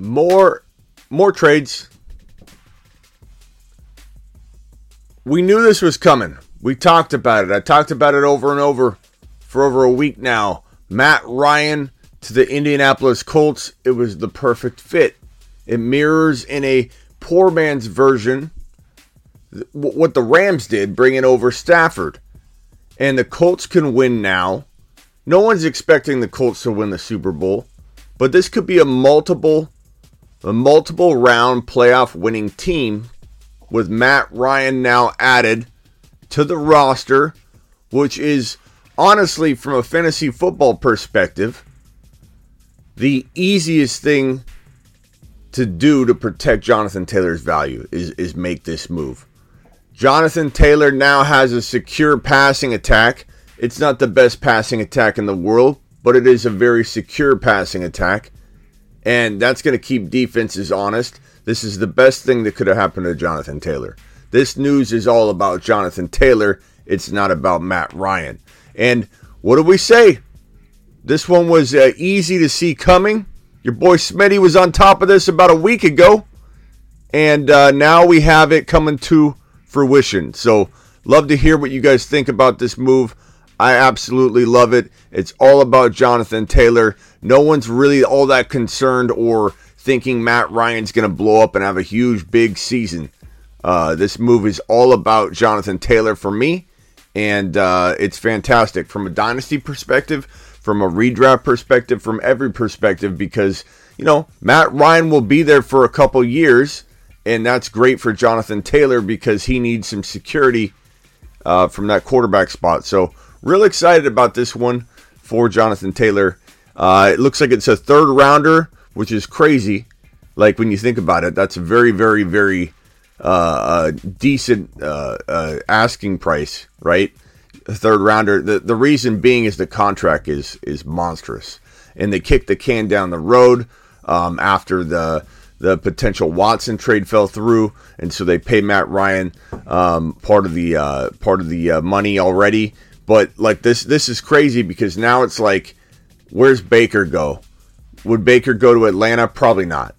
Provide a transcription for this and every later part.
More more trades. We knew this was coming. We talked about it. I talked about it over and over for over a week now. Matt Ryan to the Indianapolis Colts. It was the perfect fit. It mirrors in a poor man's version what the Rams did, bringing over Stafford. And the Colts can win now. No one's expecting the Colts to win the Super Bowl, but this could be a multiple a multiple round playoff winning team with Matt Ryan now added to the roster, which is honestly from a fantasy football perspective the easiest thing to do to protect Jonathan Taylor's value is is make this move. Jonathan Taylor now has a secure passing attack. It's not the best passing attack in the world, but it is a very secure passing attack. And that's going to keep defenses honest. This is the best thing that could have happened to Jonathan Taylor. This news is all about Jonathan Taylor. It's not about Matt Ryan. And what do we say? This one was uh, easy to see coming. Your boy Smitty was on top of this about a week ago. And uh, now we have it coming to fruition. So, love to hear what you guys think about this move. I absolutely love it. It's all about Jonathan Taylor. No one's really all that concerned or thinking Matt Ryan's going to blow up and have a huge, big season. Uh, this move is all about Jonathan Taylor for me, and uh, it's fantastic from a dynasty perspective, from a redraft perspective, from every perspective, because, you know, Matt Ryan will be there for a couple years and that's great for Jonathan Taylor because he needs some security uh, from that quarterback spot. So, real excited about this one for Jonathan Taylor. Uh, it looks like it's a third rounder, which is crazy. Like when you think about it, that's a very, very, very uh, decent uh, uh, asking price, right? A third rounder. The the reason being is the contract is is monstrous, and they kicked the can down the road um, after the the potential Watson trade fell through, and so they pay Matt Ryan um, part of the uh, part of the uh, money already. But like this, this is crazy because now it's like, where's Baker go? Would Baker go to Atlanta? Probably not.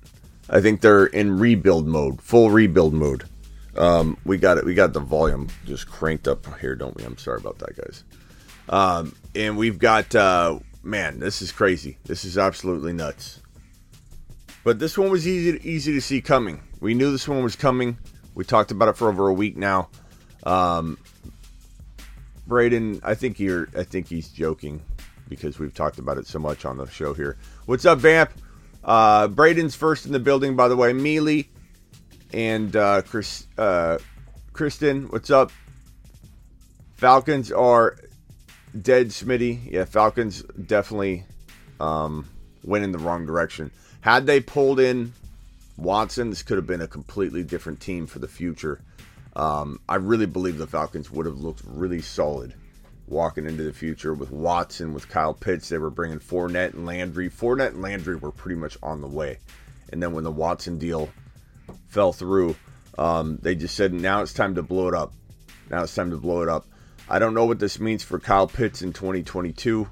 I think they're in rebuild mode, full rebuild mode. Um, we got it. We got the volume just cranked up here, don't we? I'm sorry about that, guys. Um, and we've got uh, man, this is crazy. This is absolutely nuts. But this one was easy to, easy to see coming. We knew this one was coming. We talked about it for over a week now. Um, Braden, I think you're. I think he's joking because we've talked about it so much on the show here. What's up, Vamp? Uh, Braden's first in the building, by the way. Mealy and uh, Chris, uh, Kristen, what's up? Falcons are dead, Smitty. Yeah, Falcons definitely um, went in the wrong direction. Had they pulled in Watson, this could have been a completely different team for the future. Um, I really believe the Falcons would have looked really solid walking into the future with Watson, with Kyle Pitts. They were bringing Fournette and Landry. Fournette and Landry were pretty much on the way. And then when the Watson deal fell through, um, they just said, now it's time to blow it up. Now it's time to blow it up. I don't know what this means for Kyle Pitts in 2022.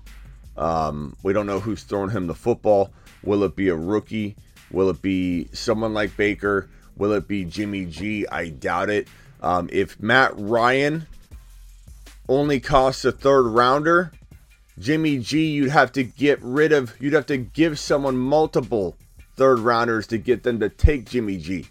Um, we don't know who's throwing him the football. Will it be a rookie? Will it be someone like Baker? Will it be Jimmy G? I doubt it. Um, if Matt Ryan only costs a third rounder, Jimmy G, you'd have to get rid of, you'd have to give someone multiple third rounders to get them to take Jimmy G,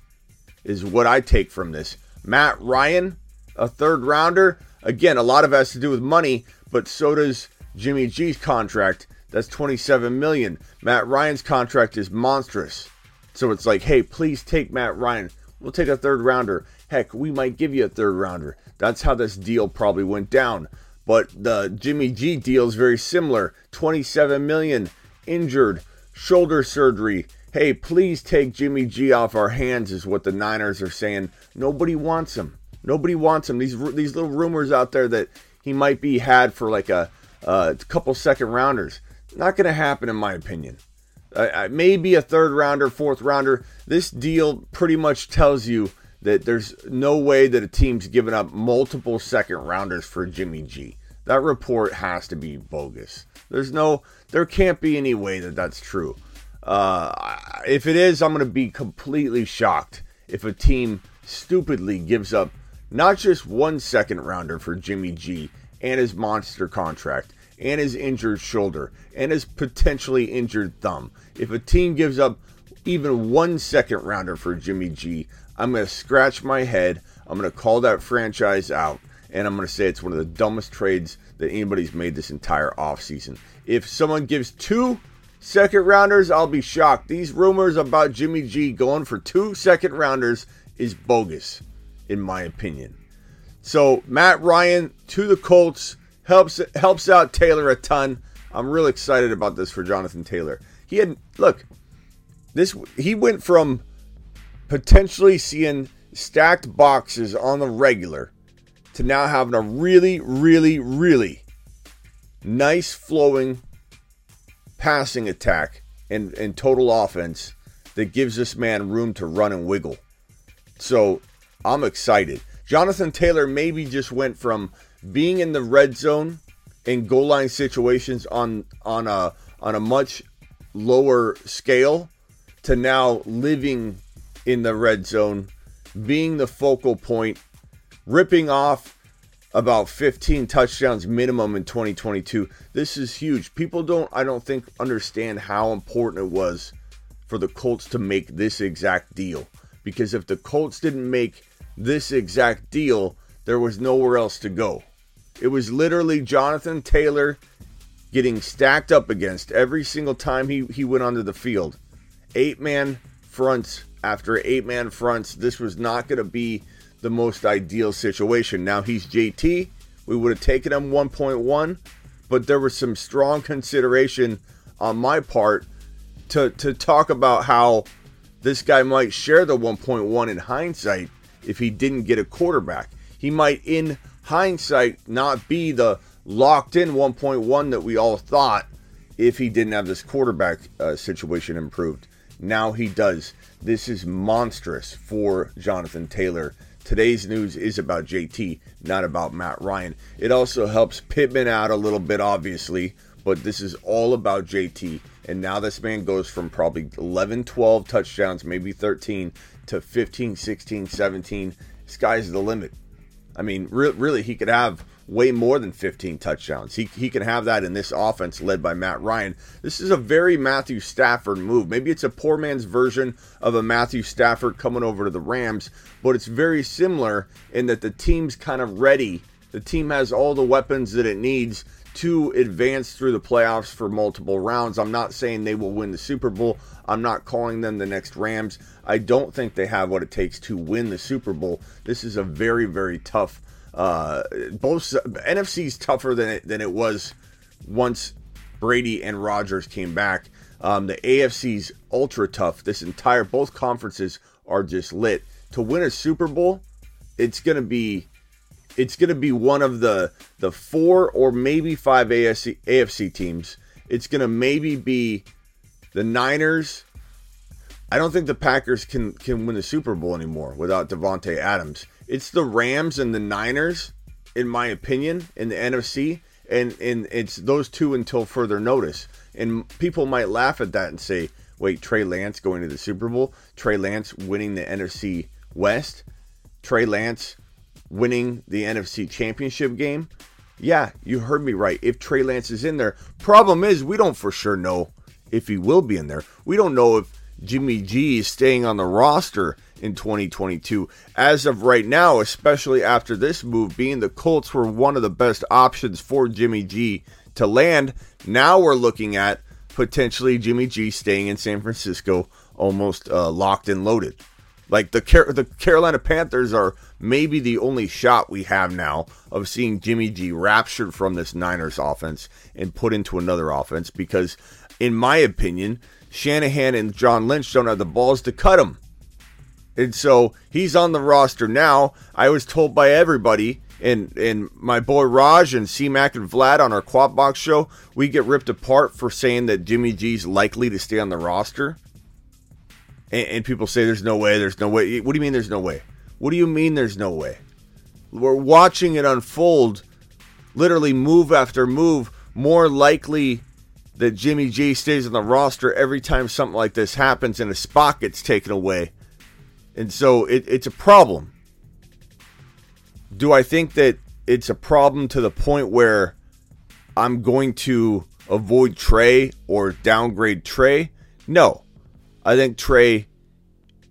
is what I take from this. Matt Ryan, a third rounder. Again, a lot of it has to do with money, but so does Jimmy G's contract. That's 27 million. Matt Ryan's contract is monstrous. So it's like, hey, please take Matt Ryan. We'll take a third rounder. Heck, we might give you a third rounder. That's how this deal probably went down. But the Jimmy G deal is very similar. 27 million injured, shoulder surgery. Hey, please take Jimmy G off our hands is what the Niners are saying. Nobody wants him. Nobody wants him. These these little rumors out there that he might be had for like a, a couple second rounders. Not going to happen, in my opinion. Uh, maybe a third rounder, fourth rounder. This deal pretty much tells you that there's no way that a team's giving up multiple second rounders for Jimmy G. That report has to be bogus. There's no, there can't be any way that that's true. Uh, if it is, I'm going to be completely shocked if a team stupidly gives up not just one second rounder for Jimmy G and his monster contract and his injured shoulder and his potentially injured thumb. If a team gives up even one second rounder for Jimmy G, I'm going to scratch my head. I'm going to call that franchise out. And I'm going to say it's one of the dumbest trades that anybody's made this entire offseason. If someone gives two second rounders, I'll be shocked. These rumors about Jimmy G going for two second rounders is bogus, in my opinion. So Matt Ryan to the Colts helps helps out Taylor a ton. I'm really excited about this for Jonathan Taylor. He had look, this he went from potentially seeing stacked boxes on the regular to now having a really, really, really nice flowing passing attack and, and total offense that gives this man room to run and wiggle. So I'm excited. Jonathan Taylor maybe just went from being in the red zone in goal line situations on on a on a much lower scale to now living in the red zone, being the focal point, ripping off about 15 touchdowns minimum in 2022. This is huge. People don't I don't think understand how important it was for the Colts to make this exact deal because if the Colts didn't make this exact deal, there was nowhere else to go. It was literally Jonathan Taylor getting stacked up against every single time he, he went onto the field. Eight man fronts after eight man fronts. This was not going to be the most ideal situation. Now he's JT. We would have taken him 1.1, but there was some strong consideration on my part to, to talk about how this guy might share the 1.1 in hindsight if he didn't get a quarterback. He might, in hindsight, not be the locked in 1.1 that we all thought if he didn't have this quarterback uh, situation improved. Now he does. This is monstrous for Jonathan Taylor. Today's news is about JT, not about Matt Ryan. It also helps Pittman out a little bit, obviously, but this is all about JT. And now this man goes from probably 11, 12 touchdowns, maybe 13, to 15, 16, 17. Sky's the limit. I mean, re- really, he could have way more than 15 touchdowns. He, he can have that in this offense led by Matt Ryan. This is a very Matthew Stafford move. Maybe it's a poor man's version of a Matthew Stafford coming over to the Rams, but it's very similar in that the team's kind of ready. The team has all the weapons that it needs to advance through the playoffs for multiple rounds. I'm not saying they will win the Super Bowl. I'm not calling them the next Rams. I don't think they have what it takes to win the Super Bowl. This is a very, very tough. Uh, both NFC's tougher than it, than it was once Brady and Rodgers came back. Um, the AFC's ultra tough. This entire both conferences are just lit. To win a Super Bowl, it's gonna be it's gonna be one of the the four or maybe five AFC AFC teams. It's gonna maybe be the Niners. I don't think the Packers can can win the Super Bowl anymore without Davante Adams. It's the Rams and the Niners, in my opinion, in the NFC, and and it's those two until further notice. And people might laugh at that and say, "Wait, Trey Lance going to the Super Bowl? Trey Lance winning the NFC West? Trey Lance winning the NFC Championship game?" Yeah, you heard me right. If Trey Lance is in there, problem is we don't for sure know if he will be in there. We don't know if Jimmy G is staying on the roster in 2022. As of right now, especially after this move, being the Colts were one of the best options for Jimmy G to land, now we're looking at potentially Jimmy G staying in San Francisco almost uh, locked and loaded. Like the Car- the Carolina Panthers are maybe the only shot we have now of seeing Jimmy G raptured from this Niners offense and put into another offense because in my opinion, Shanahan and John Lynch don't have the balls to cut him. And so he's on the roster now. I was told by everybody, and and my boy Raj and C Mac and Vlad on our Quad Box show, we get ripped apart for saying that Jimmy G's likely to stay on the roster. And, and people say there's no way, there's no way. What do you mean there's no way? What do you mean there's no way? We're watching it unfold, literally move after move. More likely that Jimmy G stays on the roster every time something like this happens and a spot gets taken away. And so it, it's a problem. Do I think that it's a problem to the point where I'm going to avoid Trey or downgrade Trey? No. I think Trey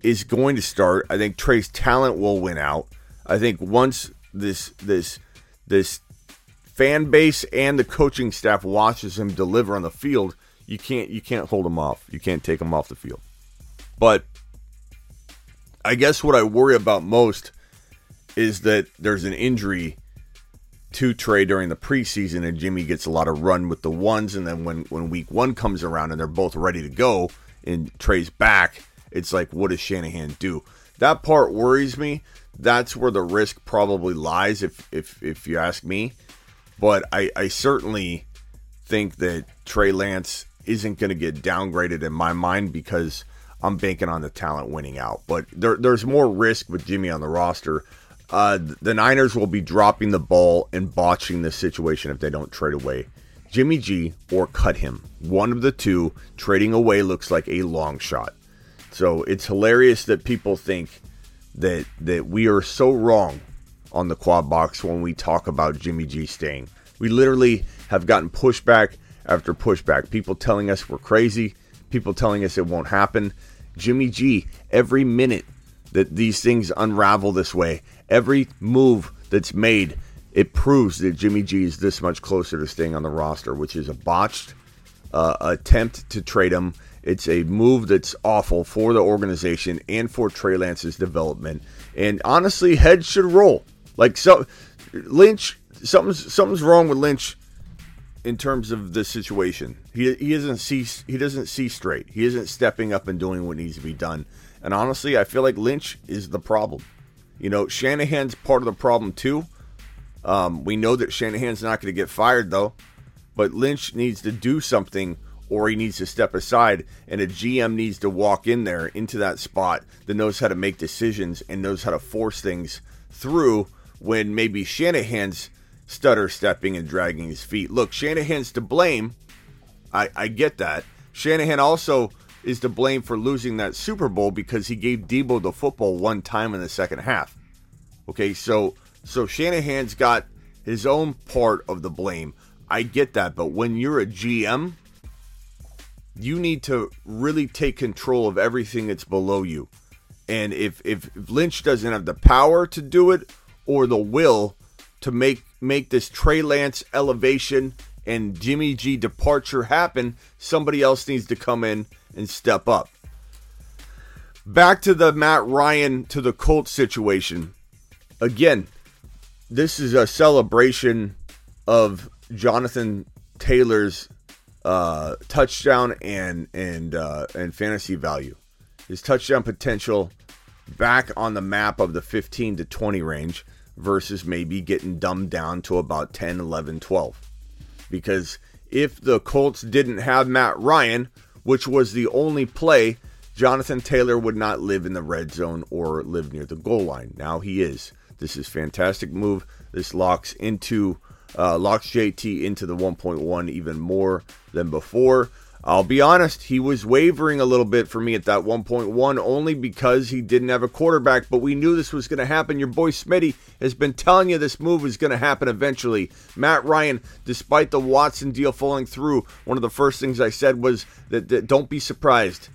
is going to start. I think Trey's talent will win out. I think once this this this fan base and the coaching staff watches him deliver on the field, you can't you can't hold him off. You can't take him off the field. But I guess what I worry about most is that there's an injury to Trey during the preseason and Jimmy gets a lot of run with the ones and then when when week 1 comes around and they're both ready to go and Trey's back, it's like what does Shanahan do? That part worries me. That's where the risk probably lies if if if you ask me. But I, I certainly think that Trey Lance isn't going to get downgraded in my mind because I'm banking on the talent winning out. But there, there's more risk with Jimmy on the roster. Uh, the Niners will be dropping the ball and botching this situation if they don't trade away Jimmy G or cut him. One of the two, trading away looks like a long shot. So it's hilarious that people think that that we are so wrong on the quad box when we talk about Jimmy G staying. We literally have gotten pushback after pushback. People telling us we're crazy, people telling us it won't happen. Jimmy G, every minute that these things unravel this way, every move that's made, it proves that Jimmy G is this much closer to staying on the roster, which is a botched uh, attempt to trade him. It's a move that's awful for the organization and for Trey Lance's development. And honestly, heads should roll. Like so, Lynch, something's something's wrong with Lynch in terms of the situation. He he doesn't see he doesn't see straight. He isn't stepping up and doing what needs to be done. And honestly, I feel like Lynch is the problem. You know, Shanahan's part of the problem too. Um, we know that Shanahan's not going to get fired though, but Lynch needs to do something or he needs to step aside and a GM needs to walk in there into that spot that knows how to make decisions and knows how to force things through when maybe Shanahan's stutter stepping and dragging his feet. Look, Shanahan's to blame. I, I get that. Shanahan also is to blame for losing that Super Bowl because he gave Debo the football one time in the second half. Okay, so so Shanahan's got his own part of the blame. I get that, but when you're a GM, you need to really take control of everything that's below you. And if if Lynch doesn't have the power to do it or the will to make make this Trey Lance elevation and Jimmy G departure happen, somebody else needs to come in and step up. Back to the Matt Ryan to the Colts situation. Again, this is a celebration of Jonathan Taylor's uh, touchdown and and uh, and fantasy value. His touchdown potential back on the map of the 15 to 20 range versus maybe getting dumbed down to about 10, 11, 12. Because if the Colts didn't have Matt Ryan, which was the only play, Jonathan Taylor would not live in the red zone or live near the goal line. Now he is. This is fantastic move. This locks into uh, locks JT into the 1.1 even more than before. I'll be honest, he was wavering a little bit for me at that 1.1 only because he didn't have a quarterback, but we knew this was going to happen. Your boy Smitty has been telling you this move is going to happen eventually. Matt Ryan, despite the Watson deal falling through, one of the first things I said was that, that don't be surprised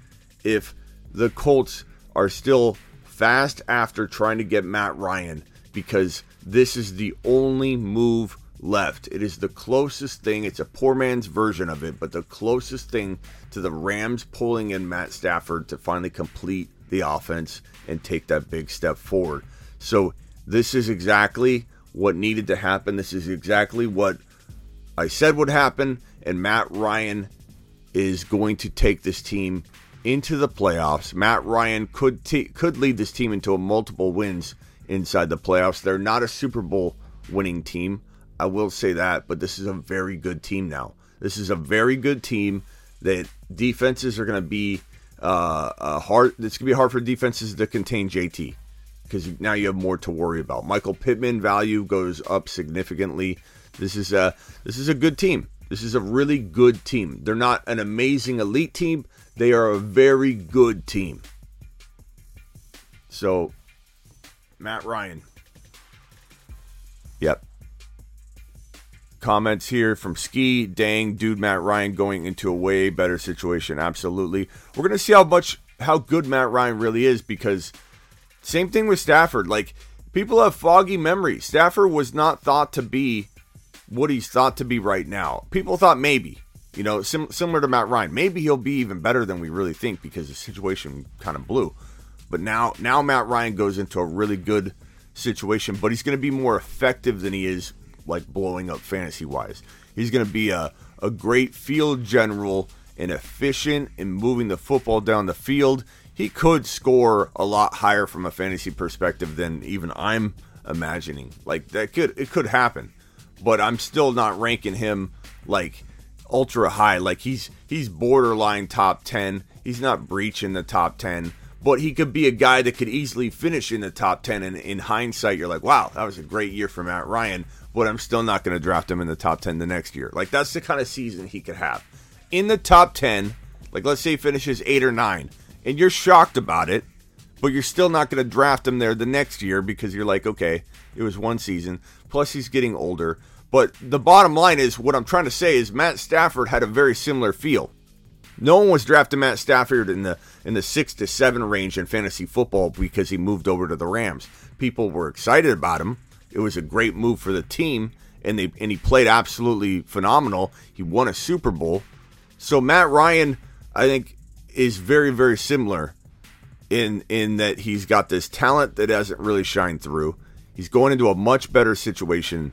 if the Colts are still fast after trying to get Matt Ryan because this is the only move left. It is the closest thing. It's a poor man's version of it, but the closest thing to the Rams pulling in Matt Stafford to finally complete the offense and take that big step forward. So, this is exactly what needed to happen. This is exactly what I said would happen. And Matt Ryan is going to take this team into the playoffs. Matt Ryan could t- could lead this team into a multiple wins inside the playoffs. They're not a Super Bowl winning team, I will say that, but this is a very good team now. This is a very good team that defenses are going to be uh, uh, hard. It's going to be hard for defenses to contain JT because now you have more to worry about. Michael Pittman value goes up significantly. This is a this is a good team. This is a really good team. They're not an amazing elite team, they are a very good team. So, Matt Ryan. Yep. Comments here from Ski. Dang, dude, Matt Ryan going into a way better situation. Absolutely. We're going to see how much, how good Matt Ryan really is because same thing with Stafford. Like, people have foggy memories. Stafford was not thought to be what he's thought to be right now. People thought maybe, you know, sim- similar to Matt Ryan, maybe he'll be even better than we really think because the situation kind of blew. But now, now Matt Ryan goes into a really good situation, but he's going to be more effective than he is like blowing up fantasy wise. He's going to be a, a great field general and efficient in moving the football down the field. He could score a lot higher from a fantasy perspective than even I'm imagining. Like that could it could happen, but I'm still not ranking him like ultra high. Like he's he's borderline top 10. He's not breaching the top 10 but he could be a guy that could easily finish in the top 10. And in hindsight, you're like, wow, that was a great year for Matt Ryan, but I'm still not going to draft him in the top 10 the next year. Like, that's the kind of season he could have. In the top 10, like, let's say he finishes eight or nine, and you're shocked about it, but you're still not going to draft him there the next year because you're like, okay, it was one season. Plus, he's getting older. But the bottom line is, what I'm trying to say is Matt Stafford had a very similar feel. No one was drafting Matt Stafford in the in the six to seven range in fantasy football because he moved over to the Rams. People were excited about him. It was a great move for the team, and they and he played absolutely phenomenal. He won a Super Bowl. So Matt Ryan, I think, is very very similar in in that he's got this talent that hasn't really shined through. He's going into a much better situation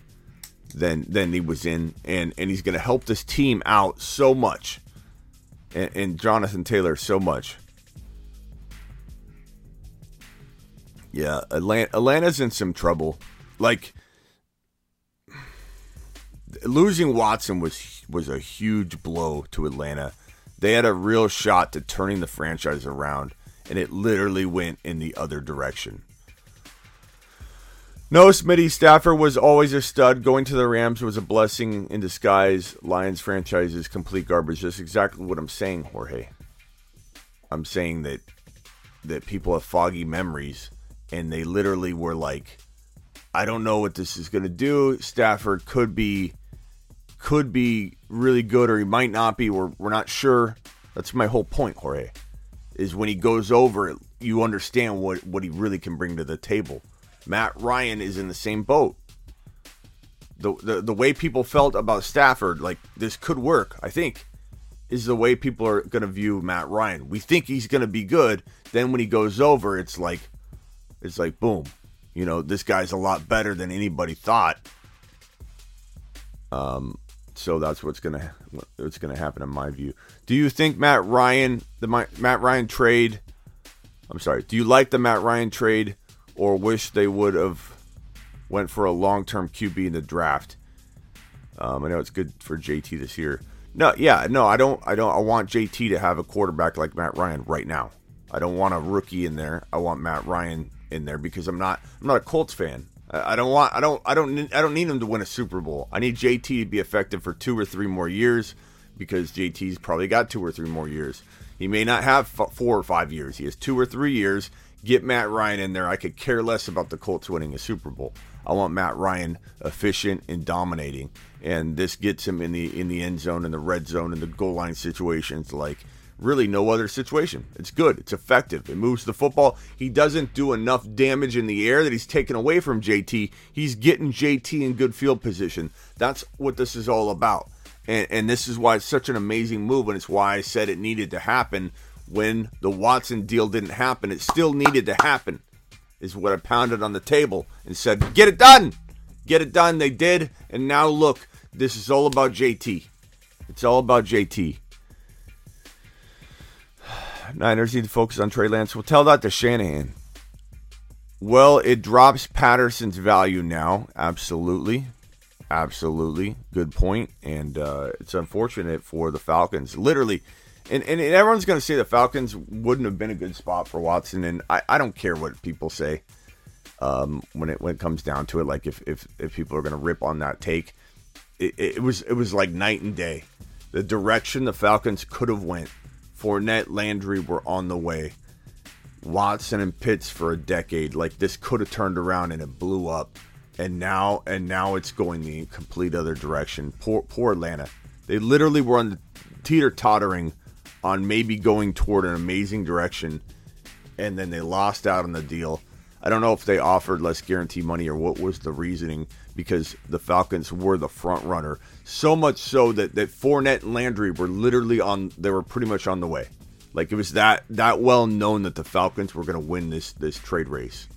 than than he was in, and and he's going to help this team out so much and, and Jonathan Taylor so much. Yeah, Atlanta, Atlanta's in some trouble. Like losing Watson was was a huge blow to Atlanta. They had a real shot to turning the franchise around, and it literally went in the other direction. No, Smitty Stafford was always a stud. Going to the Rams was a blessing in disguise. Lions franchise is complete garbage. That's exactly what I'm saying, Jorge. I'm saying that that people have foggy memories, and they literally were like, "I don't know what this is going to do." Stafford could be could be really good, or he might not be. We're we're not sure. That's my whole point, Jorge. Is when he goes over, you understand what what he really can bring to the table. Matt Ryan is in the same boat. The, the, the way people felt about Stafford, like this could work, I think, is the way people are going to view Matt Ryan. We think he's going to be good. Then when he goes over, it's like, it's like, boom. You know, this guy's a lot better than anybody thought. Um, so that's what's gonna what's gonna happen in my view. Do you think Matt Ryan, the Matt Ryan trade? I'm sorry. Do you like the Matt Ryan trade? or wish they would have went for a long-term QB in the draft. Um, I know it's good for JT this year. No, yeah, no, I don't. I don't. I want JT to have a quarterback like Matt Ryan right now. I don't want a rookie in there. I want Matt Ryan in there because I'm not. I'm not a Colts fan. I, don't want. I don't. I don't. I don't need him to win a Super Bowl. I need JT to be effective for two or three more years because JT's probably got two or three more years. He may not have four or five years. He has two or three years, Get Matt Ryan in there. I could care less about the Colts winning a Super Bowl. I want Matt Ryan efficient and dominating, and this gets him in the in the end zone, in the red zone, in the goal line situations like really no other situation. It's good. It's effective. It moves the football. He doesn't do enough damage in the air that he's taken away from JT. He's getting JT in good field position. That's what this is all about. And, and this is why it's such an amazing move, and it's why I said it needed to happen when the Watson deal didn't happen. It still needed to happen, is what I pounded on the table and said, Get it done! Get it done. They did. And now look, this is all about JT. It's all about JT. Niners need to focus on Trey Lance. We'll tell that to Shanahan. Well, it drops Patterson's value now. Absolutely. Absolutely. Good point. And uh, it's unfortunate for the Falcons. Literally, and, and, everyone's going to say the Falcons wouldn't have been a good spot for Watson, and I, I don't care what people say um, when it when it comes down to it. Like if if, if people are going to rip on that take, it, it was it was like night and day. The direction the Falcons could have went. Fournette, Landry were on the way. Watson and Pitts for a decade. Like this could have turned around and it blew up. And now and now it's going the complete other direction. Poor poor Atlanta. They literally were on the teeter tottering on maybe going toward an amazing direction and then they lost out on the deal. I don't know if they offered less guarantee money or what was the reasoning because the Falcons were the front runner. So much so that that Fournette and Landry were literally on they were pretty much on the way. Like it was that that well known that the Falcons were going to win this this trade race,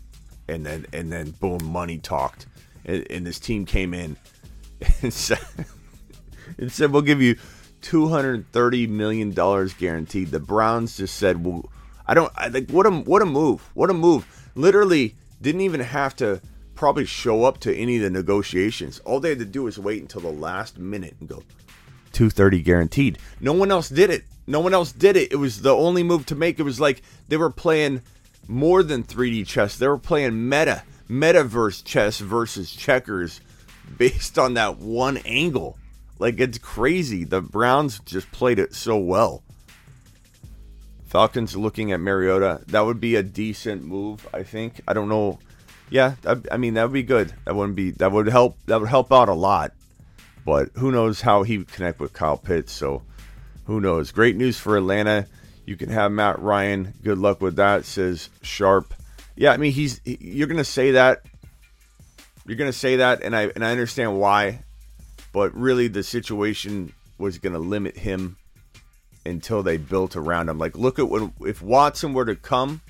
and then and then boom, money talked, and, and this team came in and said, and said we'll give you two hundred thirty million dollars guaranteed. The Browns just said, "Well, I don't I, like what a what a move, what a move." Literally didn't even have to probably show up to any of the negotiations. All they had to do was wait until the last minute and go, 230 guaranteed. No one else did it. No one else did it. It was the only move to make. It was like they were playing more than 3D chess. They were playing meta, metaverse chess versus checkers based on that one angle. Like it's crazy. The Browns just played it so well. Falcons looking at Mariota. That would be a decent move, I think. I don't know. Yeah, I mean that would be good. That wouldn't be that would help. That would help out a lot. But who knows how he would connect with Kyle Pitts? So who knows? Great news for Atlanta. You can have Matt Ryan. Good luck with that, says Sharp. Yeah, I mean he's you're gonna say that. You're gonna say that, and I and I understand why, but really the situation was gonna limit him until they built around him. Like look at when if Watson were to come,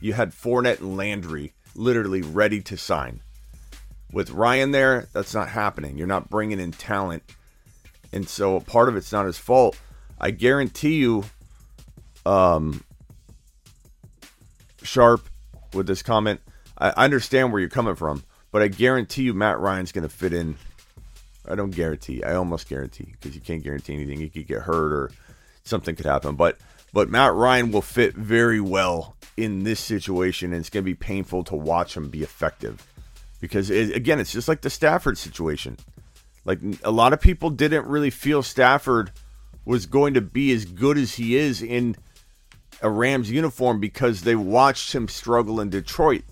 you had Fournette and Landry literally ready to sign. With Ryan there, that's not happening. You're not bringing in talent. And so part of it's not his fault. I guarantee you, um, Sharp, with this comment, I understand where you're coming from, but I guarantee you Matt Ryan's going to fit in. I don't guarantee. I almost guarantee because you can't guarantee anything. He could get hurt or something could happen. But but Matt Ryan will fit very well in this situation, and it's going to be painful to watch him be effective because it, again, it's just like the Stafford situation. Like a lot of people didn't really feel Stafford was going to be as good as he is in a Rams uniform because they watched him struggle in Detroit.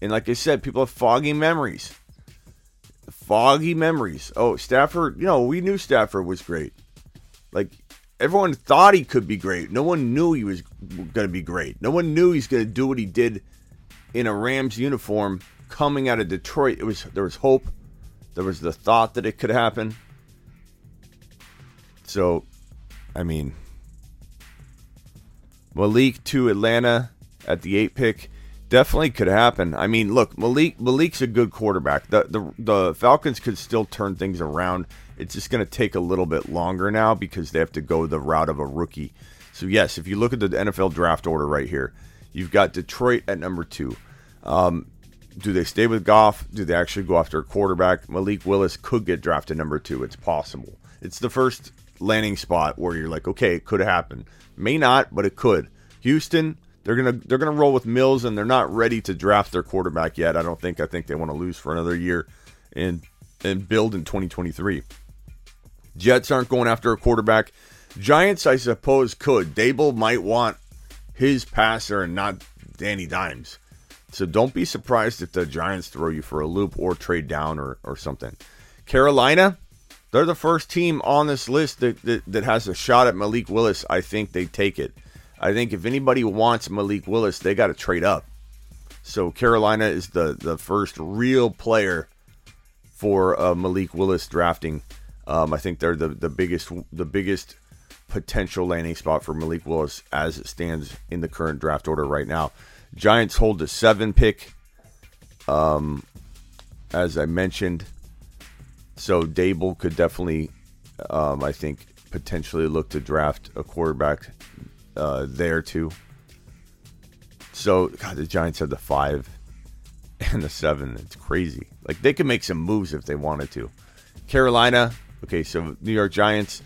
And like I said, people have foggy memories. Foggy memories. Oh, Stafford, you know, we knew Stafford was great. Like everyone thought he could be great. No one knew he was going to be great. No one knew he's going to do what he did in a Rams uniform coming out of Detroit, it was there was hope. There was the thought that it could happen. So, I mean, Malik to Atlanta at the eight pick definitely could happen. I mean, look, Malik Malik's a good quarterback. The the the Falcons could still turn things around. It's just going to take a little bit longer now because they have to go the route of a rookie. So yes, if you look at the NFL draft order right here, you've got Detroit at number two. Um, do they stay with Goff? Do they actually go after a quarterback? Malik Willis could get drafted number two. It's possible. It's the first landing spot where you're like, okay, it could happen. May not, but it could. Houston, they're gonna they're gonna roll with Mills, and they're not ready to draft their quarterback yet. I don't think. I think they want to lose for another year and and build in 2023. Jets aren't going after a quarterback. Giants, I suppose, could. Daboll might want his passer and not Danny Dimes. So don't be surprised if the Giants throw you for a loop or trade down or, or something. Carolina, they're the first team on this list that, that, that has a shot at Malik Willis. I think they take it. I think if anybody wants Malik Willis, they got to trade up. So Carolina is the, the first real player for uh, Malik Willis drafting. Um, I think they're the, the biggest the biggest potential landing spot for Malik Willis as it stands in the current draft order right now. Giants hold the seven pick, um, as I mentioned. So Daboll could definitely, um, I think, potentially look to draft a quarterback uh, there too. So God, the Giants have the five and the seven. It's crazy. Like they could make some moves if they wanted to. Carolina, okay, so New York Giants.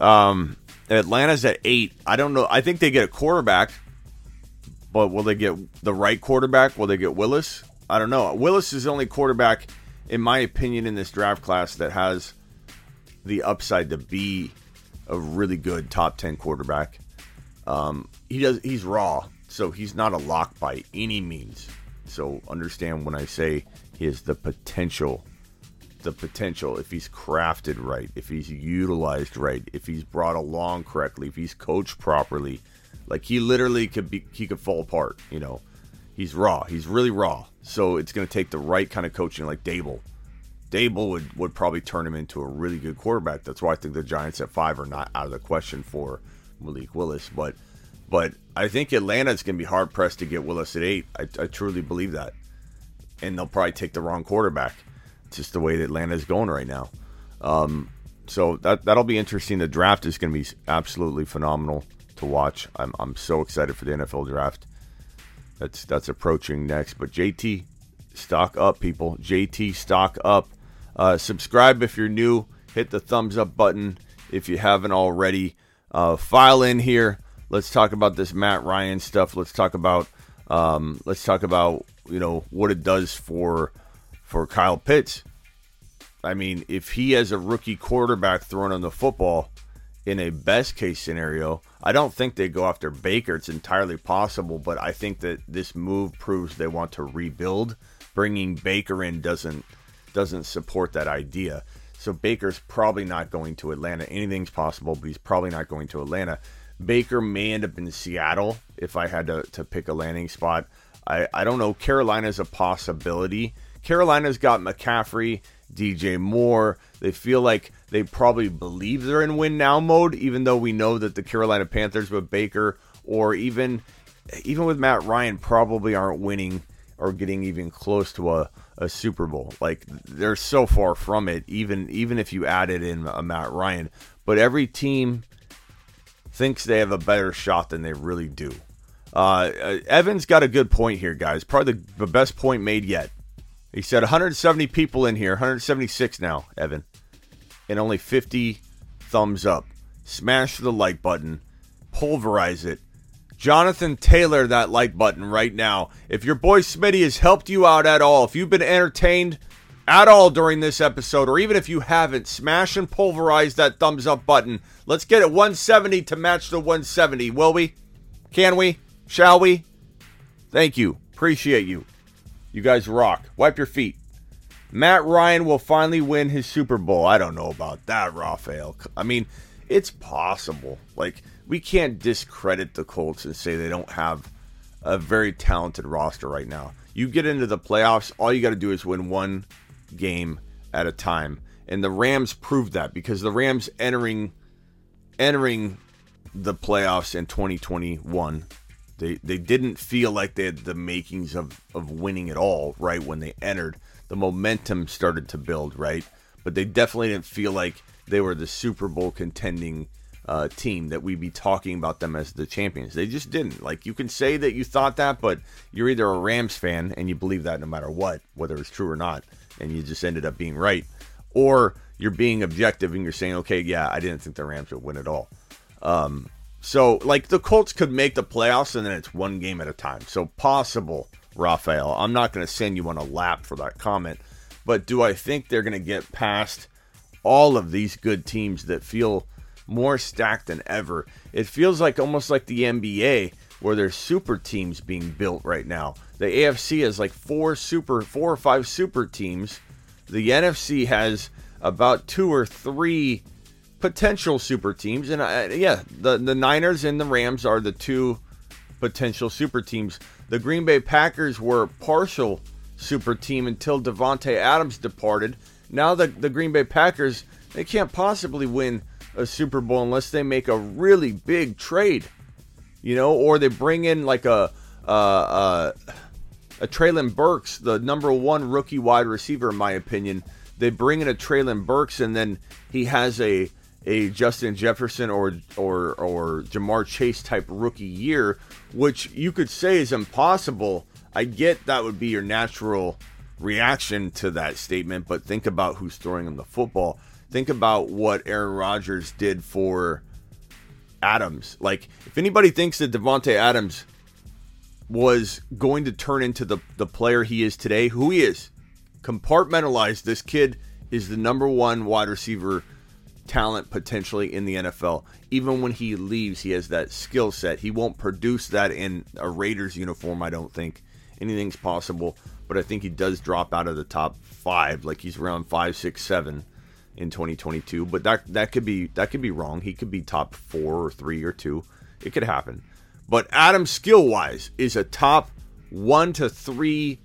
Um, Atlanta's at eight. I don't know. I think they get a quarterback. But will they get the right quarterback? Will they get Willis? I don't know. Willis is the only quarterback, in my opinion, in this draft class that has the upside to be a really good top 10 quarterback. Um, he does he's raw, so he's not a lock by any means. So understand when I say he has the potential the potential if he's crafted right, if he's utilized right, if he's brought along correctly, if he's coached properly. Like he literally could be he could fall apart, you know. He's raw. He's really raw. So it's going to take the right kind of coaching like Daboll. Daboll would, would probably turn him into a really good quarterback. That's why I think the Giants at five are not out of the question for Malik Willis. But but I think Atlanta's going to be hard pressed to get Willis at eight. I, I truly believe that. And they'll probably take the wrong quarterback. Just the way that Atlanta is going right now. Um, so that that'll be interesting. The draft is going to be absolutely phenomenal to watch. I'm I'm so excited for the NFL draft. That's that's approaching next. But JT, stock up, people. JT, stock up. Uh, subscribe if you're new. Hit the thumbs up button if you haven't already. Uh, file in here. Let's talk about this Matt Ryan stuff. Let's talk about um, let's talk about you know what it does for for Kyle Pitts. I mean, if he has a rookie quarterback throwing on the football in a best case scenario, I don't think they go after Baker. It's entirely possible, but I think that this move proves they want to rebuild. Bringing Baker in doesn't doesn't support that idea. So Baker's probably not going to Atlanta. Anything's possible, but he's probably not going to Atlanta. Baker may end up in Seattle if I had to, to pick a landing spot. I, I don't know. Carolina's a possibility. Carolina's got McCaffrey, DJ Moore. They feel like they probably believe they're in win now mode, even though we know that the Carolina Panthers with Baker or even even with Matt Ryan probably aren't winning or getting even close to a, a Super Bowl. Like they're so far from it, even even if you added in a Matt Ryan. But every team thinks they have a better shot than they really do. Uh, uh Evan's got a good point here, guys. Probably the, the best point made yet. He said 170 people in here, 176 now, Evan, and only 50 thumbs up. Smash the like button, pulverize it. Jonathan Taylor that like button right now. If your boy Smitty has helped you out at all, if you've been entertained at all during this episode, or even if you haven't, smash and pulverize that thumbs up button. Let's get it 170 to match the 170, will we? Can we? Shall we? Thank you. Appreciate you. You guys rock. Wipe your feet. Matt Ryan will finally win his Super Bowl. I don't know about that, Raphael. I mean, it's possible. Like, we can't discredit the Colts and say they don't have a very talented roster right now. You get into the playoffs, all you got to do is win one game at a time. And the Rams proved that because the Rams entering entering the playoffs in 2021, they they didn't feel like they had the makings of of winning at all, right? When they entered, the momentum started to build, right? But they definitely didn't feel like they were the Super Bowl contending uh, team that we'd be talking about them as the champions. They just didn't. Like you can say that you thought that, but you're either a Rams fan and you believe that no matter what, whether it's true or not and you just ended up being right, or you're being objective and you're saying, okay, yeah, I didn't think the Rams would win at all. Um, so like the Colts could make the playoffs and then it's one game at a time. So possible, Raphael. I'm not going to send you on a lap for that comment, but do I think they're going to get past all of these good teams that feel more stacked than ever? It feels like almost like the NBA where there's super teams being built right now. The AFC has like four super, four or five super teams. The NFC has about two or three potential super teams, and uh, yeah, the the Niners and the Rams are the two potential super teams. The Green Bay Packers were partial super team until Davante Adams departed. Now the the Green Bay Packers they can't possibly win a Super Bowl unless they make a really big trade you know, or they bring in like a uh, uh, a Treylon Burks, the number one rookie wide receiver, in my opinion. They bring in a Treylon Burks, and then he has a a Justin Jefferson or or or Ja'Marr Chase type rookie year, which you could say is impossible. I get that would be your natural reaction to that statement, but think about who's throwing him the football. Think about what Aaron Rodgers did for Adams. Like, if anybody thinks that Davante Adams was going to turn into the, the player he is today, who he is, compartmentalized. This kid is the number one wide receiver talent potentially in the NFL. Even when he leaves, he has that skill set. He won't produce that in a Raiders uniform, I don't think. Anything's possible, but I think he does drop out of the top five, like he's around five, six, seven in 2022. But that that could be that could be wrong. He could be top four or three or two. It could happen. But Adam skill wise is a top one to three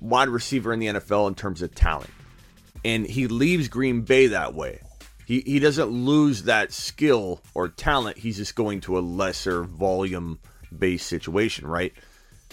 wide receiver in the NFL in terms of talent. And he leaves Green Bay that way. He, he doesn't lose that skill or talent. He's just going to a lesser volume based situation, right?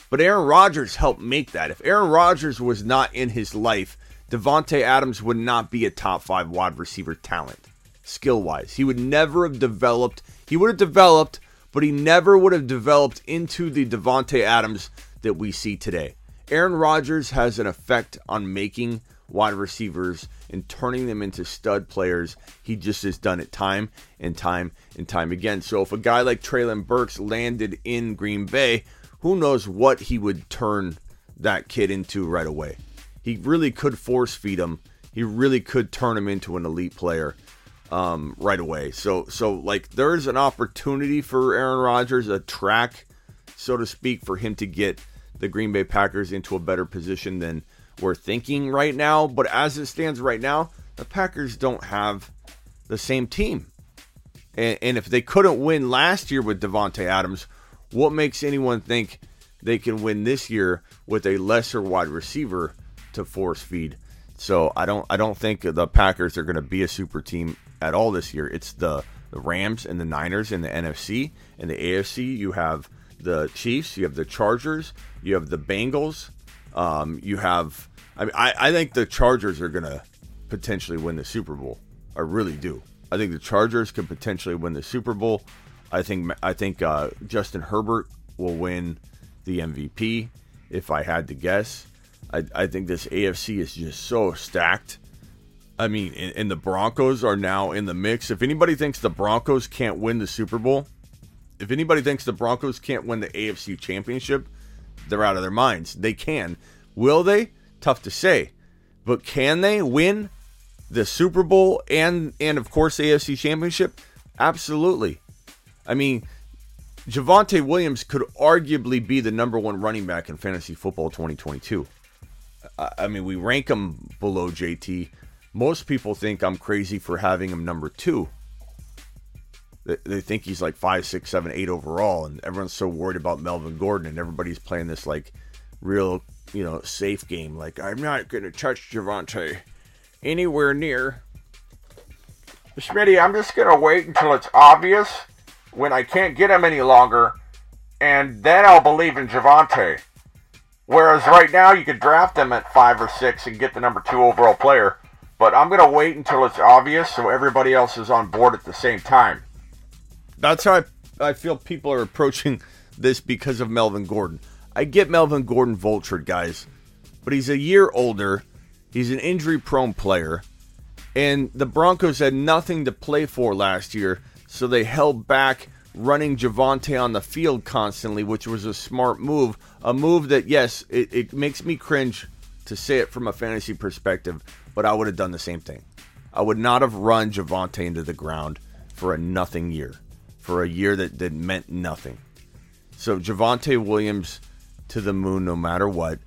But Aaron Rodgers helped make that. If Aaron Rodgers was not in his life, Davante Adams would not be a top five wide receiver talent, skill wise. He would never have developed. He would have developed, but he never would have developed into the Davante Adams that we see today. Aaron Rodgers has an effect on making wide receivers and turning them into stud players. He just has done it time and time and time again. So if a guy like Treylon Burks landed in Green Bay, who knows what he would turn that kid into right away. He really could force feed him. He really could turn him into an elite player um, right away. So so like there's an opportunity for Aaron Rodgers, a track, so to speak, for him to get the Green Bay Packers into a better position than we're thinking right now. But as it stands right now, the Packers don't have the same team. And, and if they couldn't win last year with Davante Adams, what makes anyone think they can win this year with a lesser wide receiver to force feed? So I don't I don't think the Packers are going to be a super team at all this year. It's the the Rams and the Niners in the NFC and the AFC. You have the Chiefs, you have the Chargers, you have the Bengals, um, you have. I mean, I, I think the Chargers are gonna potentially win the Super Bowl. I really do. I think the Chargers could potentially win the Super Bowl. I think I think uh, Justin Herbert will win the MVP. If I had to guess, I, I think this AFC is just so stacked. I mean, and, and the Broncos are now in the mix. If anybody thinks the Broncos can't win the Super Bowl, if anybody thinks the Broncos can't win the AFC Championship, they're out of their minds. They can. Will they? Tough to say. But can they win the Super Bowl and and of course AFC Championship? Absolutely. I mean, Javonte Williams could arguably be the number one running back in fantasy football 2022. I mean, we rank him below JT. Most people think I'm crazy for having him number two they think he's like five, six, seven, eight overall, and everyone's so worried about Melvin Gordon, and everybody's playing this like real, you know, safe game. Like I'm not going to touch Javonte anywhere near. Smitty, I'm just going to wait until it's obvious when I can't get him any longer, and then I'll believe in Javonte. Whereas right now, you could draft him at five or six and get the number two overall player. But I'm going to wait until it's obvious so everybody else is on board at the same time. That's how I, I feel people are approaching this because of Melvin Gordon. I get Melvin Gordon vultured, guys, but he's a year older. He's an injury prone player. And the Broncos had nothing to play for last year, so they held back running Javonte on the field constantly, which was a smart move. A move that, yes, it, it makes me cringe to say it from a fantasy perspective, but I would have done the same thing. I would not have run Javonte into the ground for a nothing year for a year that, that meant nothing. So Javonte Williams to the moon no matter what.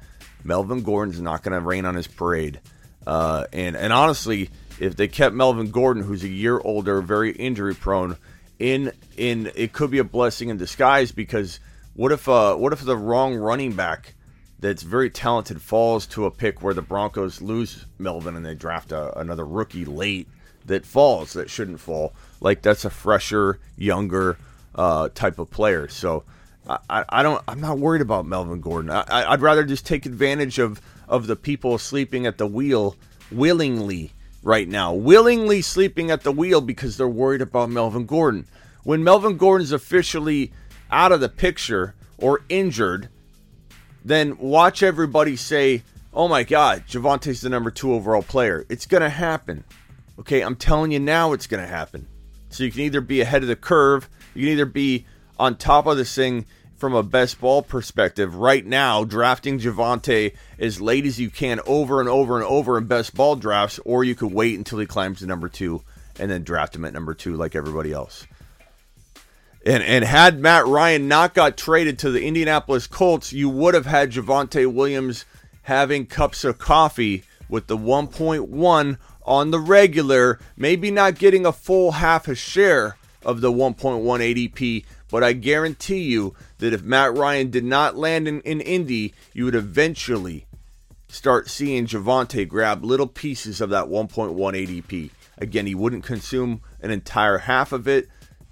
Melvin Gordon's not going to rain on his parade. Uh, and and honestly, if they kept Melvin Gordon, who's a year older, very injury prone, in in it could be a blessing in disguise because what if uh what if the wrong running back that's very talented falls to a pick where the Broncos lose Melvin and they draft a, another rookie late that falls that shouldn't fall. Like that's a fresher, younger uh, type of player. So I, I don't. I'm not worried about Melvin Gordon. I, I'd rather just take advantage of of the people sleeping at the wheel willingly right now, willingly sleeping at the wheel because they're worried about Melvin Gordon. When Melvin Gordon's officially out of the picture or injured, then watch everybody say, "Oh my God, Javonte's the number two overall player." It's gonna happen. Okay, I'm telling you now it's to happen. So you can either be ahead of the curve, you can either be on top of this thing from a best ball perspective right now, drafting Javonte as late as you can over and over and over in best ball drafts, or you could wait until he climbs to number two and then draft him at number two like everybody else. And and had Matt Ryan not got traded to the Indianapolis Colts, you would have had Javonte Williams having cups of coffee with the 1.1 on the regular, maybe not getting a full half a share of the 1.1 ADP, but I guarantee you that if Matt Ryan did not land in, in Indy, you would eventually start seeing Javonte grab little pieces of that 1.1 ADP. Again, he wouldn't consume an entire half of it.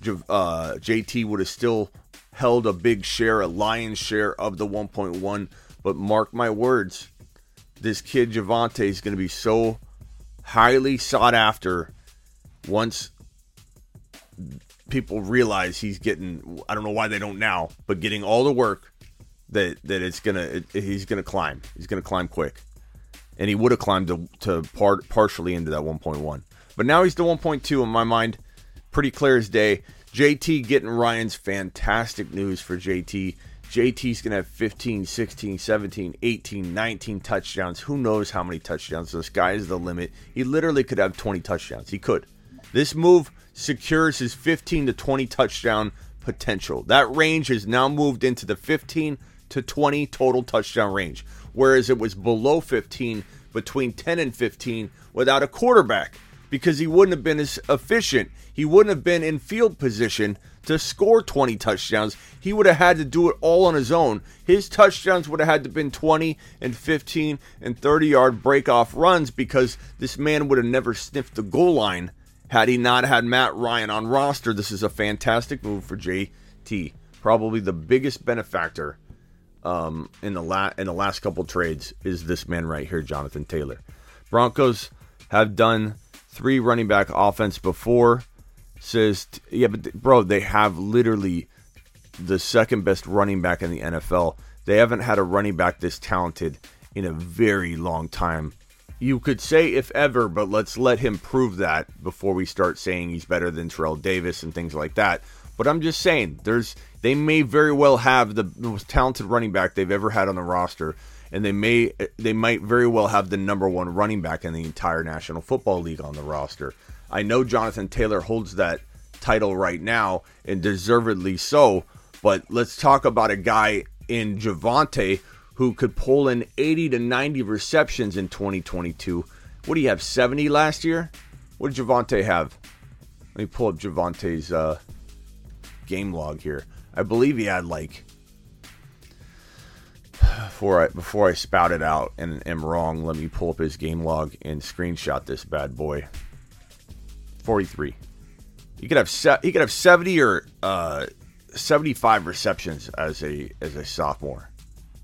Uh, JT would have still held a big share, a lion's share of the 1.1. But mark my words, this kid Javonte is going to be so highly sought after once people realize he's getting I don't know why they don't now, but getting all the work that that it's gonna he's gonna climb. He's gonna climb quick, and he would have climbed to, to part partially into that 1.1, but now he's the 1.2 in my mind, pretty clear as day. JT getting Ryan's fantastic news for JT. JT's going to have 15, 16, 17, 18, 19 touchdowns. Who knows how many touchdowns? The sky is the limit. He literally could have 20 touchdowns. He could. This move secures his 15 to 20 touchdown potential. That range has now moved into the 15 to 20 total touchdown range, whereas it was below 15, between 10 and 15, without a quarterback because he wouldn't have been as efficient. He wouldn't have been in field position to score 20 touchdowns. He would have had to do it all on his own. His touchdowns would have had to been 20 and 15 and 30 yard break off runs because this man would have never sniffed the goal line had he not had Matt Ryan on roster. This is a fantastic move for JT. Probably the biggest benefactor um, in the la- in the last couple trades is this man right here, Jonathan Taylor. Broncos have done three running back offense before. Says, yeah, but bro, they have literally the second best running back in the NFL. They haven't had a running back this talented in a very long time. You could say if ever, but let's let him prove that before we start saying he's better than Terrell Davis and things like that. But I'm just saying, there's they may very well have the most talented running back they've ever had on the roster and they may they might very well have the number one running back in the entire National Football League on the roster. I know Jonathan Taylor holds that title right now, and deservedly so. But let's talk about a guy in Javonte who could pull in 80 to 90 receptions in 2022. What do you have? 70 last year? What did Javonte have? Let me pull up Javonte's uh, game log here. I believe he had like before I before I spout it out and am wrong, let me pull up his game log and screenshot this bad boy. 43. He could have se- he could have 70 or uh, 75 receptions as a as a sophomore.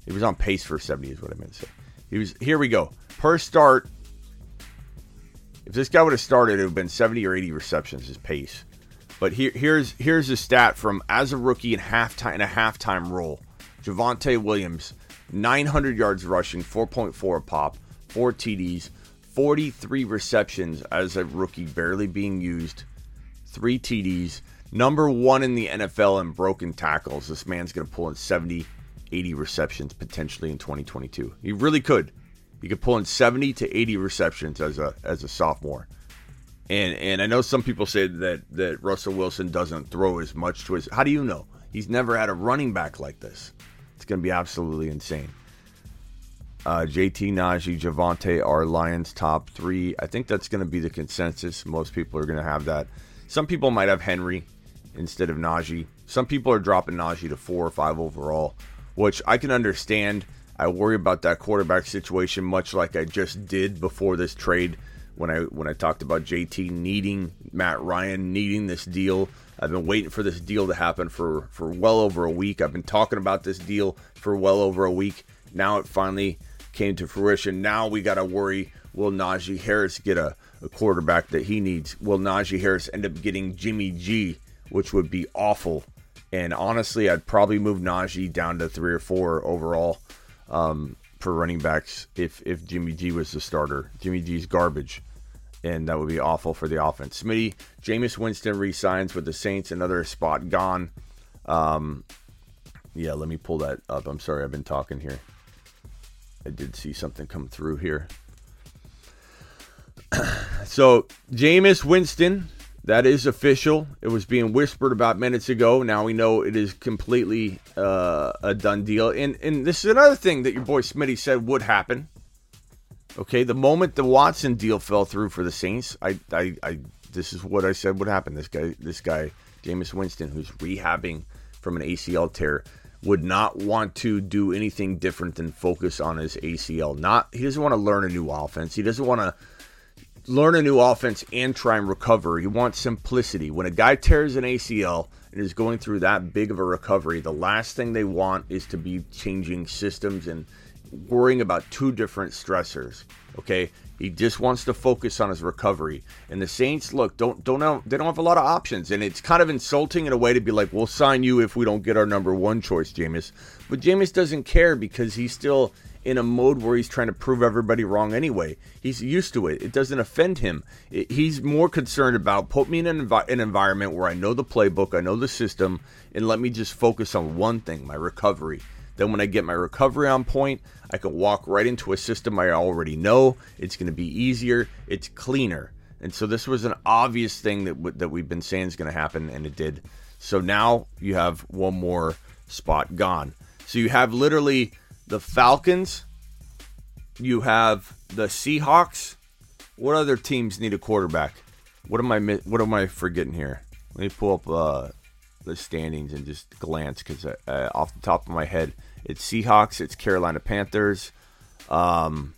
He was on pace for 70 is what I meant to say. He was here we go. Per start if this guy would have started it would have been 70 or 80 receptions his pace. But here, here's here's a stat from as a rookie in halftime in a halftime role. Javonte Williams 900 yards rushing, 4.4 a pop, 4 TDs, 43 receptions as a rookie, barely being used, 3 TDs. Number one in the NFL in broken tackles. This man's going to pull in 70, 80 receptions potentially in 2022. He really could. He could pull in 70 to 80 receptions as a as a sophomore. And and I know some people say that that Russell Wilson doesn't throw as much to his. How do you know? He's never had a running back like this. It's going to be absolutely insane. Uh, JT Najee, Javonte are Lions top three. I think that's going to be the consensus. Most people are going to have that. Some people might have Henry instead of Najee. Some people are dropping Najee to four or five overall, which I can understand. I worry about that quarterback situation much like I just did before this trade when I when I talked about JT needing Matt Ryan needing this deal. I've been waiting for this deal to happen for for well over a week. I've been talking about this deal for well over a week. Now it finally came to fruition. Now we got to worry will Najee Harris get a, a quarterback that he needs? Will Najee Harris end up getting Jimmy G, which would be awful? And honestly, I'd probably move Najee down to three or four overall um, for running backs if if Jimmy G was the starter. Jimmy G's garbage and that would be awful for the offense. Smitty, Jameis Winston resigns with the Saints, another spot gone. Um, yeah, let me pull that up. I'm sorry, I've been talking here. I did see something come through here. So, Jameis Winston, that is official. It was being whispered about minutes ago. Now we know it is completely uh, a done deal. And and this is another thing that your boy Smitty said would happen. Okay, the moment the Watson deal fell through for the Saints, I, I, I this is what I said would happen. This guy, this guy, Jameis Winston, who's rehabbing from an ACL tear, would not want to do anything different than focus on his ACL. Not he doesn't want to learn a new offense. He doesn't want to learn a new offense and try and recover. He wants simplicity. When a guy tears an ACL and is going through that big of a recovery, the last thing they want is to be changing systems and worrying about two different stressors. Okay, he just wants to focus on his recovery. And the Saints, look, don't don't know they don't have a lot of options, and it's kind of insulting in a way to be like, "We'll sign you if we don't get our number one choice, Jameis." But Jameis doesn't care because he's still in a mode where he's trying to prove everybody wrong anyway. He's used to it. It doesn't offend him. It, he's more concerned about put me in an, envi- an environment where I know the playbook, I know the system, and let me just focus on one thing, my recovery. Then when I get my recovery on point, I can walk right into a system I already know. It's going to be easier. It's cleaner. And so this was an obvious thing that w- that we've been saying is going to happen, and it did. So now you have one more spot gone. So you have literally the Falcons. You have the Seahawks. What other teams need a quarterback? What am I what am I forgetting here? Let me pull up uh, the standings and just glance because off the top of my head, it's Seahawks, it's Carolina Panthers. Um,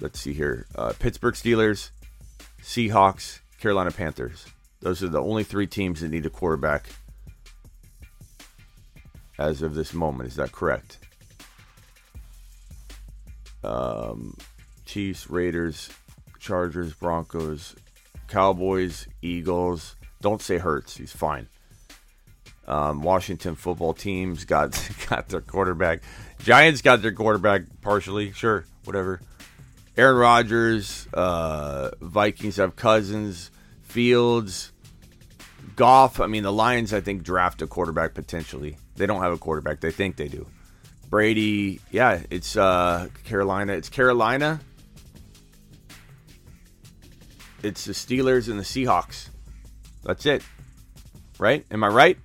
let's see here: uh, Pittsburgh Steelers, Seahawks, Carolina Panthers. Those are the only three teams that need a quarterback as of this moment. Is that correct? Um, Chiefs, Raiders, Chargers, Broncos, Cowboys, Eagles. Don't say Hurts. He's fine. Um, Washington football teams got got their quarterback. Giants got their quarterback partially. Sure, whatever. Aaron Rodgers. Uh, Vikings have Cousins, Fields, Goff. I mean, the Lions. I think draft a quarterback potentially. They don't have a quarterback. They think they do. Brady. Yeah, it's uh, Carolina. It's Carolina. It's the Steelers and the Seahawks. That's it. Right? Am I right?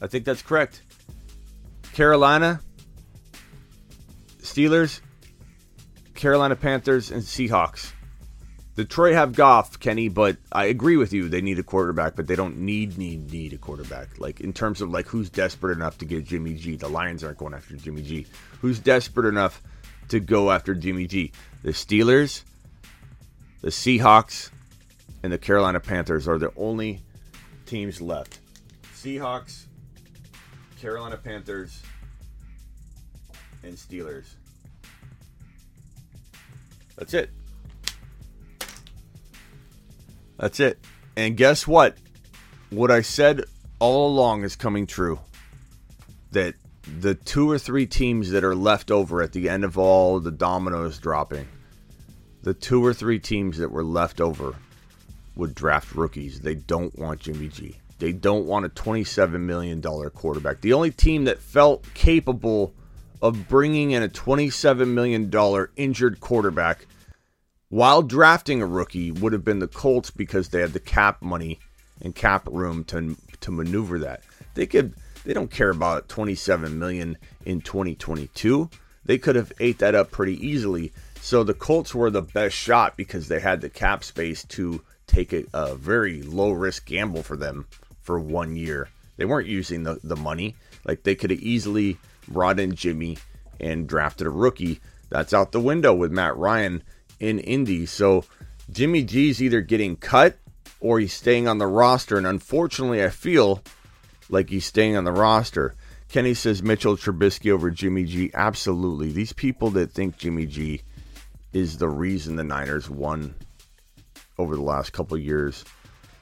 I think that's correct. Carolina, Steelers, Carolina Panthers, and Seahawks. Detroit have Goff, Kenny, but I agree with you. They need a quarterback, but they don't need need need a quarterback. Like in terms of like who's desperate enough to get Jimmy G. The Lions aren't going after Jimmy G. Who's desperate enough to go after Jimmy G? The Steelers, the Seahawks, and the Carolina Panthers are the only teams left. Seahawks, Carolina Panthers, and Steelers. That's it. That's it. And guess what? What I said all along is coming true. That the two or three teams that are left over at the end of all the dominoes dropping, the two or three teams that were left over would draft rookies. They don't want Jimmy G. They don't want a $27 million quarterback. The only team that felt capable of bringing in a $27 million injured quarterback while drafting a rookie would have been the Colts because they had the cap money and cap room to, to maneuver that. They could they don't care about 27 million in 2022. They could have ate that up pretty easily. So the Colts were the best shot because they had the cap space to take a, a very low risk gamble for them for one year. They weren't using the, the money. Like they could have easily brought in Jimmy and drafted a rookie. That's out the window with Matt Ryan in Indy. So Jimmy G's either getting cut or he's staying on the roster. And unfortunately, I feel like he's staying on the roster. Kenny says Mitchell Trubisky over Jimmy G. Absolutely. These people that think Jimmy G is the reason the Niners won over the last couple years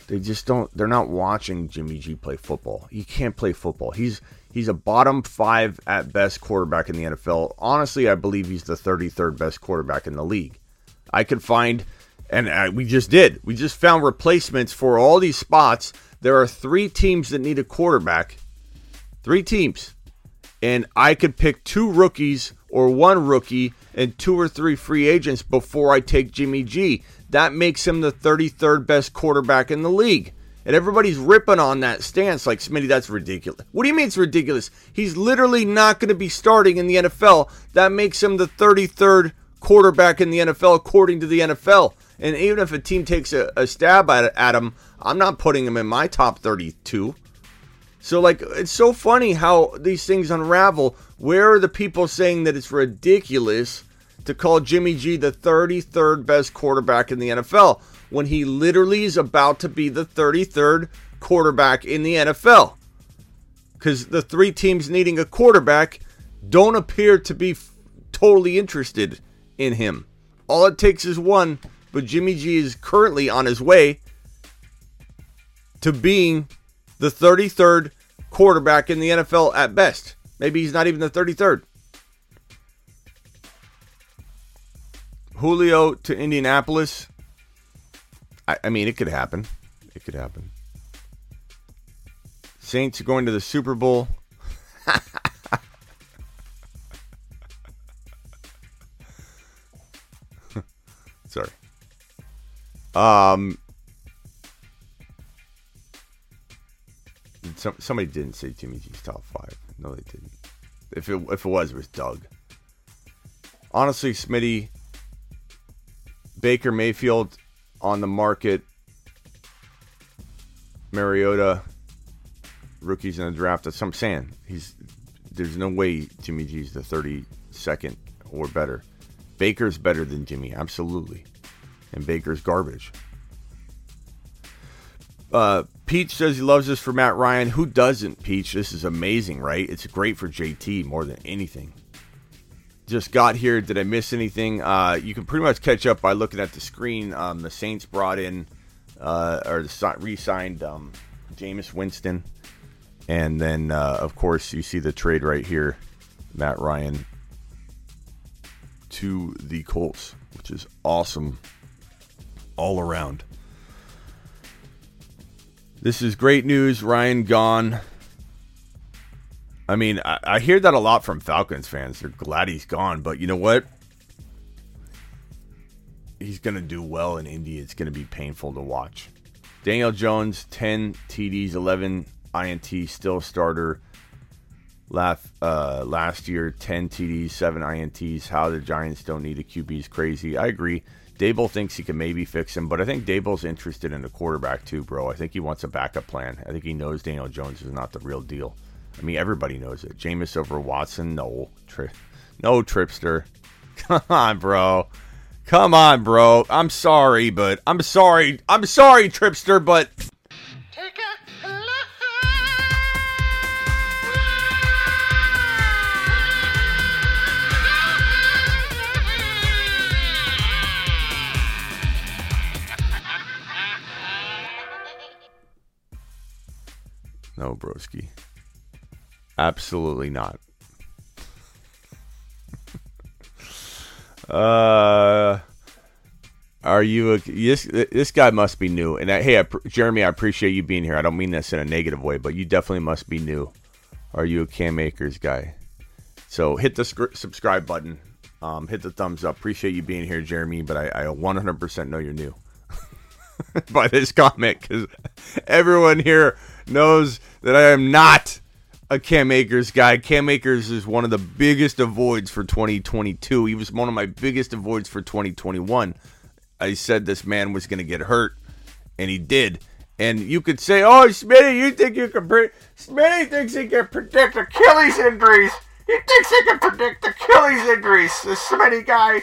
they just don't. They're not watching Jimmy G play football. He can't play football. He's he's a bottom five at best quarterback in the NFL. Honestly, I believe he's the 33rd best quarterback in the league. I could find, and uh, we just did. We just found replacements for all these spots. There are three teams that need a quarterback. Three teams, and I could pick two rookies or one rookie and two or three free agents before I take Jimmy G. That makes him the 33rd best quarterback in the league. And everybody's ripping on that stance like, Smitty, that's ridiculous. What do you mean it's ridiculous? He's literally not going to be starting in the NFL. That makes him the 33rd quarterback in the NFL, according to the NFL. And even if a team takes a, a stab at, at him, I'm not putting him in my top 32. So, like, it's so funny how these things unravel. Where are the people saying that it's ridiculous to call Jimmy G the 33rd best quarterback in the NFL? when he literally is about to be the 33rd quarterback in the NFL. Because the three teams needing a quarterback don't appear to be f- totally interested in him. All it takes is one, but Jimmy G is currently on his way to being the 33rd quarterback in the NFL at best. Maybe he's not even the 33rd. Julio to Indianapolis. I, I mean, it could happen. It could happen. Saints going to the Super Bowl. Sorry. Um, some, somebody didn't say Jimmy G's top five. No, they didn't. If it if it was, it was Doug. Honestly, Smitty, Baker Mayfield on the market. Mariota, rookies in the draft. That's what I'm saying. He's there's no way Jimmy G's the 32nd or better. Baker's better than Jimmy, absolutely. And Baker's garbage. Uh, Peach says he loves this for Matt Ryan. Who doesn't, Peach? This is amazing, right? It's great for JT more than anything just got here. Did I miss anything? Uh, you can pretty much catch up by looking at the screen. Um, the Saints brought in uh, or re-signed um, Jameis Winston, and then uh, of course you see the trade right here, Matt Ryan to the Colts, which is awesome all around. This is great news. Ryan gone. I mean, I, I, hear that a lot from Falcons fans. They're glad he's gone, but you know what? He's going to do well in Indy. It's going to be painful to watch. Daniel Jones, 10 TDs, 11 INT, still starter. Last, uh, last year, 10 TDs, 7 INTs. How the Giants don't need a QB is crazy. I agree. Daboll thinks he can maybe fix him, but I think Daboll's interested in a quarterback too, bro. I think he wants a backup plan. I think he knows Daniel Jones is not the real deal. I mean, everybody knows it. Jameis over Watson, no, tri- no tripster. Come on, bro. Come on, bro. I'm sorry, but I'm sorry. I'm sorry, tripster, but. No, broski. Absolutely not. uh, are you a this? This guy must be new. And I, hey, I, Jeremy, I appreciate you being here. I don't mean this in a negative way, but you definitely must be new. Are you a Cam Akers guy? So hit the subscribe button. Um, hit the thumbs up. Appreciate you being here, Jeremy. But I, I 100% know you're new by this comment because everyone here knows that I am not a Cam Akers guy. Cam Akers is one of the biggest avoids for 2022. He was one of my biggest avoids for 2021. I said this man was going to get hurt, and he did. And you could say, "Oh, Smitty, you think you can predict?" Smitty thinks he can predict Achilles injuries. He thinks he can predict Achilles injuries. This Smitty guy.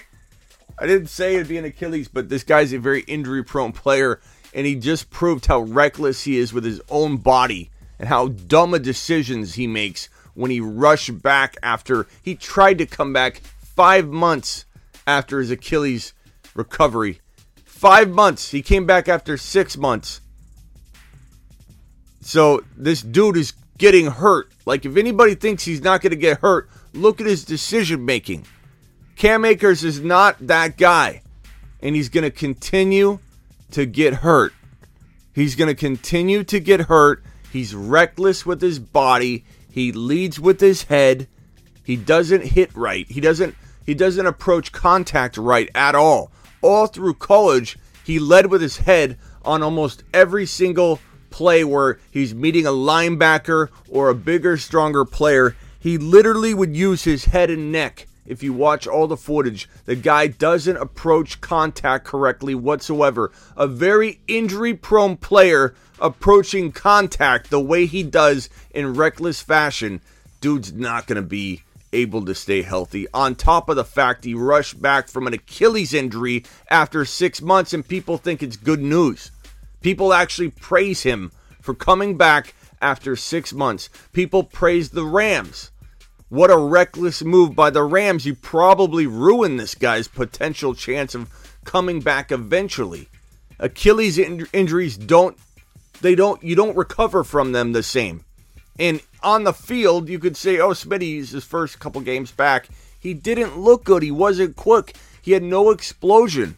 I didn't say it'd be an Achilles, but this guy's a very injury-prone player, and he just proved how reckless he is with his own body and how dumb a decisions he makes when he rushed back after he tried to come back five months after his Achilles recovery. Five months. He came back after six months. So this dude is getting hurt. Like, if anybody thinks he's not going to get hurt, look at his decision making. Cam Akers is not that guy. And he's going to continue to get hurt. He's going to continue to get hurt He's reckless with his body. He leads with his head. He doesn't hit right. He doesn't he doesn't approach contact right at all. All through college, he led with his head on almost every single play where he's meeting a linebacker or a bigger, stronger player. He literally would use his head and neck. If you watch all the footage, the guy doesn't approach contact correctly whatsoever. A very injury prone player approaching contact the way he does in reckless fashion, dude's not going to be able to stay healthy. On top of the fact he rushed back from an Achilles injury after six months, and people think it's good news. People actually praise him for coming back after six months. People praise the Rams. What a reckless move by the Rams. You probably ruined this guy's potential chance of coming back eventually. Achilles in- injuries don't they don't you don't recover from them the same. And on the field, you could say, oh, Smitty's his first couple games back. He didn't look good. He wasn't quick. He had no explosion.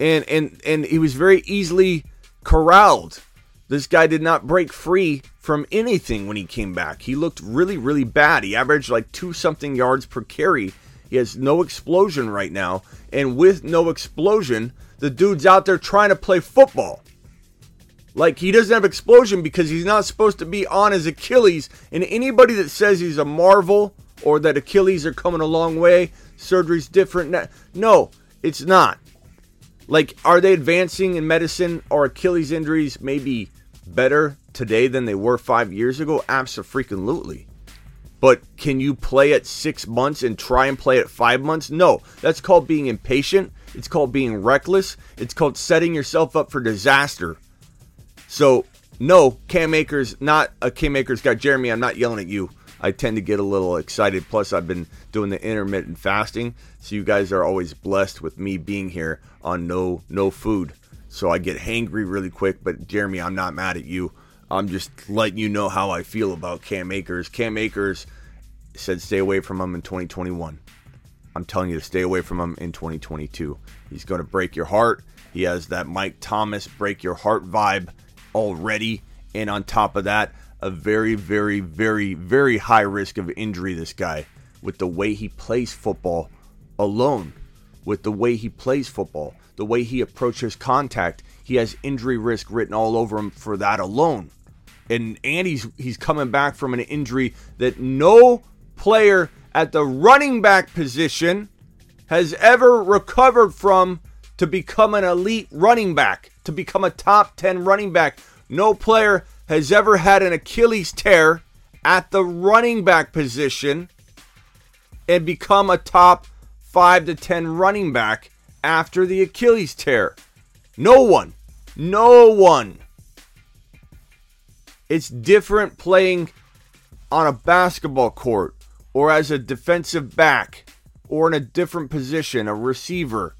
And and and he was very easily corralled. This guy did not break free from anything when he came back. He looked really, really bad. He averaged like two something yards per carry. He has no explosion right now. And with no explosion, the dude's out there trying to play football. Like he doesn't have explosion because he's not supposed to be on his Achilles. And anybody that says he's a marvel or that Achilles are coming a long way, surgery's different. No, it's not. Like, are they advancing in medicine? Or Achilles injuries maybe better today than they were five years ago? Absolutely. But can you play at six months and try and play at five months? No. That's called being impatient. It's called being reckless. It's called setting yourself up for disaster. So no, Cam Akers, not uh, a Cam Akers guy. Jeremy, I'm not yelling at you. I tend to get a little excited. Plus, I've been doing the intermittent fasting, so you guys are always blessed with me being here on no no food. So I get hangry really quick. But Jeremy, I'm not mad at you. I'm just letting you know how I feel about Cam Akers. Cam Akers said stay away from him in 2021. I'm telling you to stay away from him in 2022. He's going to break your heart. He has that Mike Thomas break your heart vibe already. And on top of that, a very, very, very, very high risk of injury, this guy, with the way he plays football alone, with the way he plays football, the way he approaches contact. He has injury risk written all over him for that alone. And and he's he's coming back from an injury that no player at the running back position has ever recovered from to become an elite running back, to become a top 10 running back. No player has ever had an Achilles tear at the running back position and become a top 5 to 10 running back after the Achilles tear. No one. No one. It's different playing on a basketball court or as a defensive back or in a different position, a receiver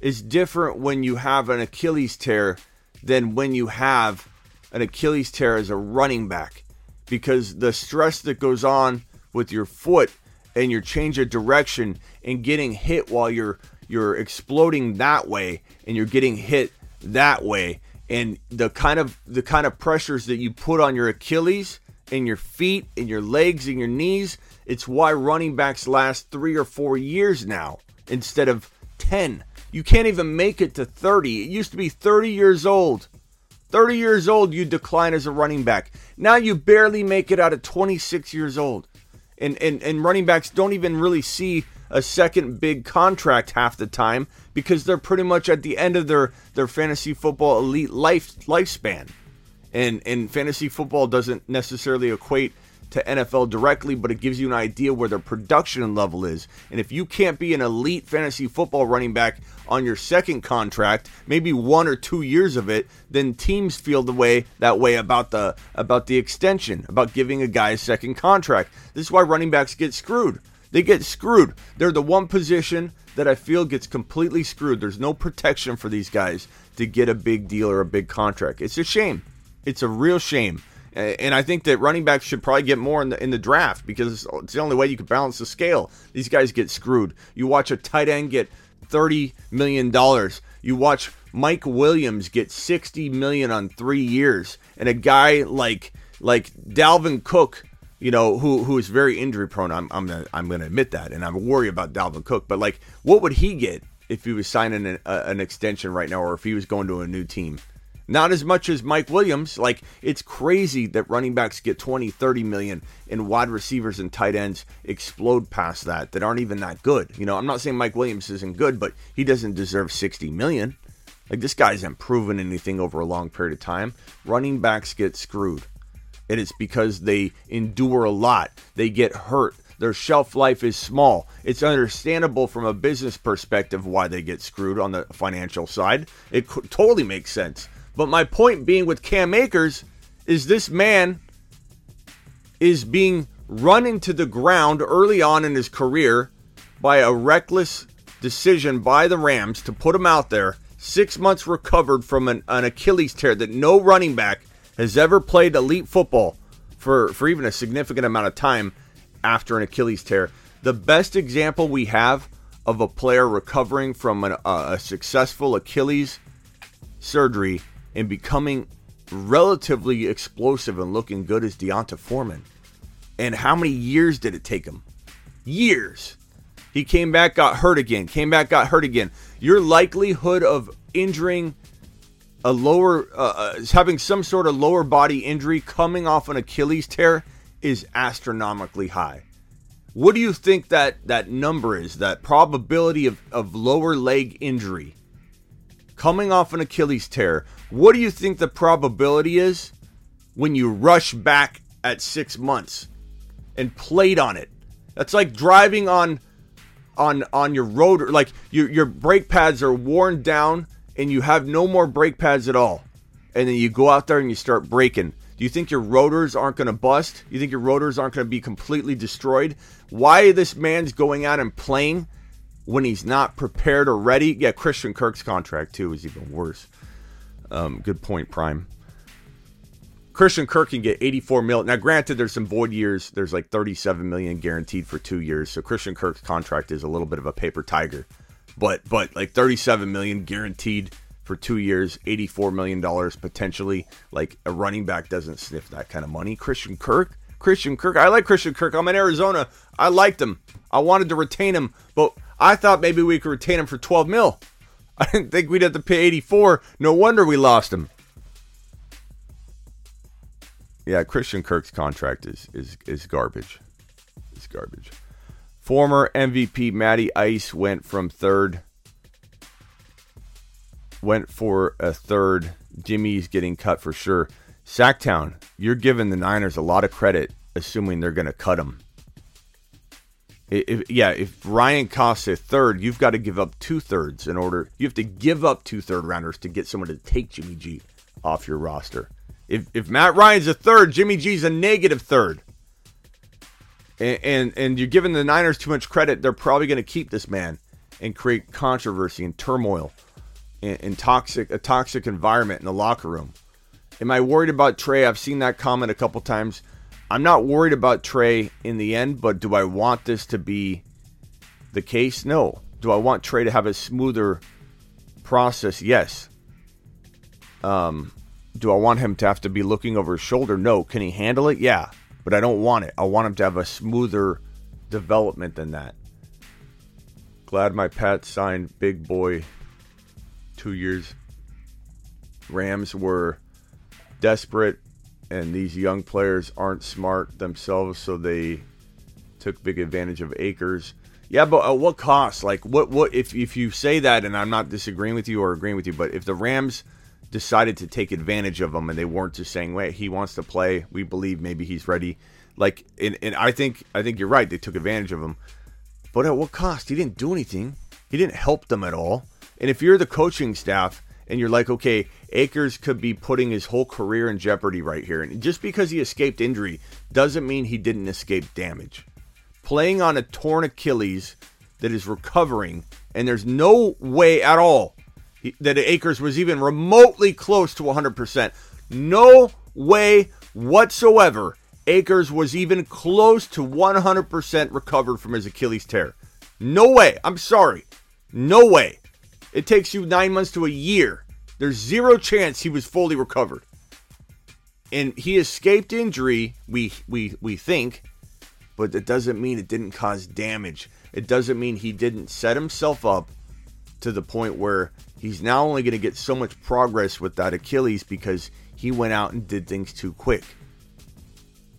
is different when you have an Achilles tear than when you have an Achilles tear as a running back because the stress that goes on with your foot and your change of direction and getting hit while you're you're exploding that way and you're getting hit that way and the kind of the kind of pressures that you put on your Achilles and your feet and your legs and your knees it's why running backs last 3 or 4 years now instead of 10 you can't even make it to 30. It used to be 30 years old. 30 years old, you decline as a running back. Now you barely make it out of 26 years old. And, and, and running backs don't even really see a second big contract half the time because they're pretty much at the end of their, their fantasy football elite life lifespan. And, and fantasy football doesn't necessarily equate to NFL directly, but it gives you an idea where their production level is. And if you can't be an elite fantasy football running back on your second contract, maybe one or two years of it, then teams feel the way that way about the about the extension, about giving a guy a second contract. This is why running backs get screwed. They get screwed. They're the one position that I feel gets completely screwed. There's no protection for these guys to get a big deal or a big contract. It's a shame. It's a real shame. And I think that running backs should probably get more in the in the draft because it's the only way you can balance the scale. These guys get screwed. You watch a tight end get thirty million dollars. You watch Mike Williams get sixty million on three years, and a guy like like Dalvin Cook you know, who who is very injury prone. I'm I'm gonna, I'm going to admit that, and I'm worried about Dalvin Cook. But like, what would he get if he was signing an, uh, an extension right now, or if he was going to a new team? Not as much as Mike Williams. Like, it's crazy that running backs get 20, 30 million, and wide receivers and tight ends explode past that that aren't even that good. You know, I'm not saying Mike Williams isn't good, but he doesn't deserve 60 million. Like, this guy hasn't proven anything over a long period of time. Running backs get screwed. And it's because they endure a lot, they get hurt. Their shelf life is small. It's understandable from a business perspective why they get screwed on the financial side. It totally makes sense. But my point being with Cam Akers is this man is being run into the ground early on in his career by a reckless decision by the Rams to put him out there. Six months recovered from an, an Achilles tear that no running back has ever played elite football for, for even a significant amount of time after an Achilles tear. The best example we have of a player recovering from an, uh, a successful Achilles surgery and becoming relatively explosive and looking good is D'Onta Foreman. And how many years did it take him? Years. He came back, got hurt again, came back, got hurt again. Your likelihood of injuring a lower, uh, uh having some sort of lower body injury coming off an Achilles tear is astronomically high. What do you think that that number is? That probability of, of lower leg injury coming off an Achilles tear. What do you think the probability is when you rush back at six months and played on it? That's like driving on on on your road like your your brake pads are worn down and you have no more brake pads at all. And then you go out there and you start braking. Do you think your rotors aren't going to bust? You think your rotors aren't going to be completely destroyed? Why this man's going out and playing when he's not prepared or ready? Yeah, Christian Kirk's contract too is even worse. Um, good point, Prime. Christian Kirk can get 84 million. Now, granted, there's some void years. There's like 37 million guaranteed for two years. So Christian Kirk's contract is a little bit of a paper tiger, but but like 37 million guaranteed for two years, 84 million dollars potentially. Like a running back doesn't sniff that kind of money. Christian Kirk, Christian Kirk. I like Christian Kirk. I'm in Arizona. I liked him. I wanted to retain him, but I thought maybe we could retain him for 12 mil. I didn't think we'd have to pay 84. No wonder we lost him. Yeah, Christian Kirk's contract is is is garbage. It's garbage. Former MVP Matty Ice went from third. Went for a third. Jimmy's getting cut for sure. Sacktown, you're giving the Niners a lot of credit, assuming they're going to cut him. If, yeah, if Ryan costs a third, you've got to give up two thirds in order. You have to give up two third rounders to get someone to take Jimmy G off your roster. If if Matt Ryan's a third, Jimmy G's a negative third. And, and and, you're giving the Niners too much credit. They're probably going to keep this man and create controversy and turmoil and, and toxic a toxic environment in the locker room. Am I worried about Trey? I've seen that comment a couple times. I'm not worried about Trey in the end, but do I want this to be the case? No. Do I want Trey to have a smoother process? Yes. Um, do I want him to have to be looking over his shoulder? No. Can he handle it? Yeah. But I don't want it. I want him to have a smoother development than that. Glad my Pat signed Big Boy two years. Rams were desperate and these young players aren't smart themselves, so they took big advantage of Akers. Yeah, but at what cost? Like, what? What if if you say that, and I'm not disagreeing with you or agreeing with you, but if the Rams decided to take advantage of him and they weren't just saying, "Wait, he wants to play. We believe maybe he's ready." Like, and, and I think I think you're right. They took advantage of him, but at what cost? He didn't do anything. He didn't help them at all. And if you're the coaching staff and you're like, okay, Akers could be putting his whole career in jeopardy right here. And just because he escaped injury doesn't mean he didn't escape damage. Playing on a torn Achilles that is recovering, and there's no way at all that Akers was even remotely close to 100%. No way whatsoever Akers was even close to 100% recovered from his Achilles tear. No way. I'm sorry. No way. It takes you nine months to a year. There's zero chance he was fully recovered. and he escaped injury. We we we think, but that doesn't mean it didn't cause damage. It doesn't mean he didn't set himself up to the point where he's now only going to get so much progress with that Achilles because he went out and did things too quick.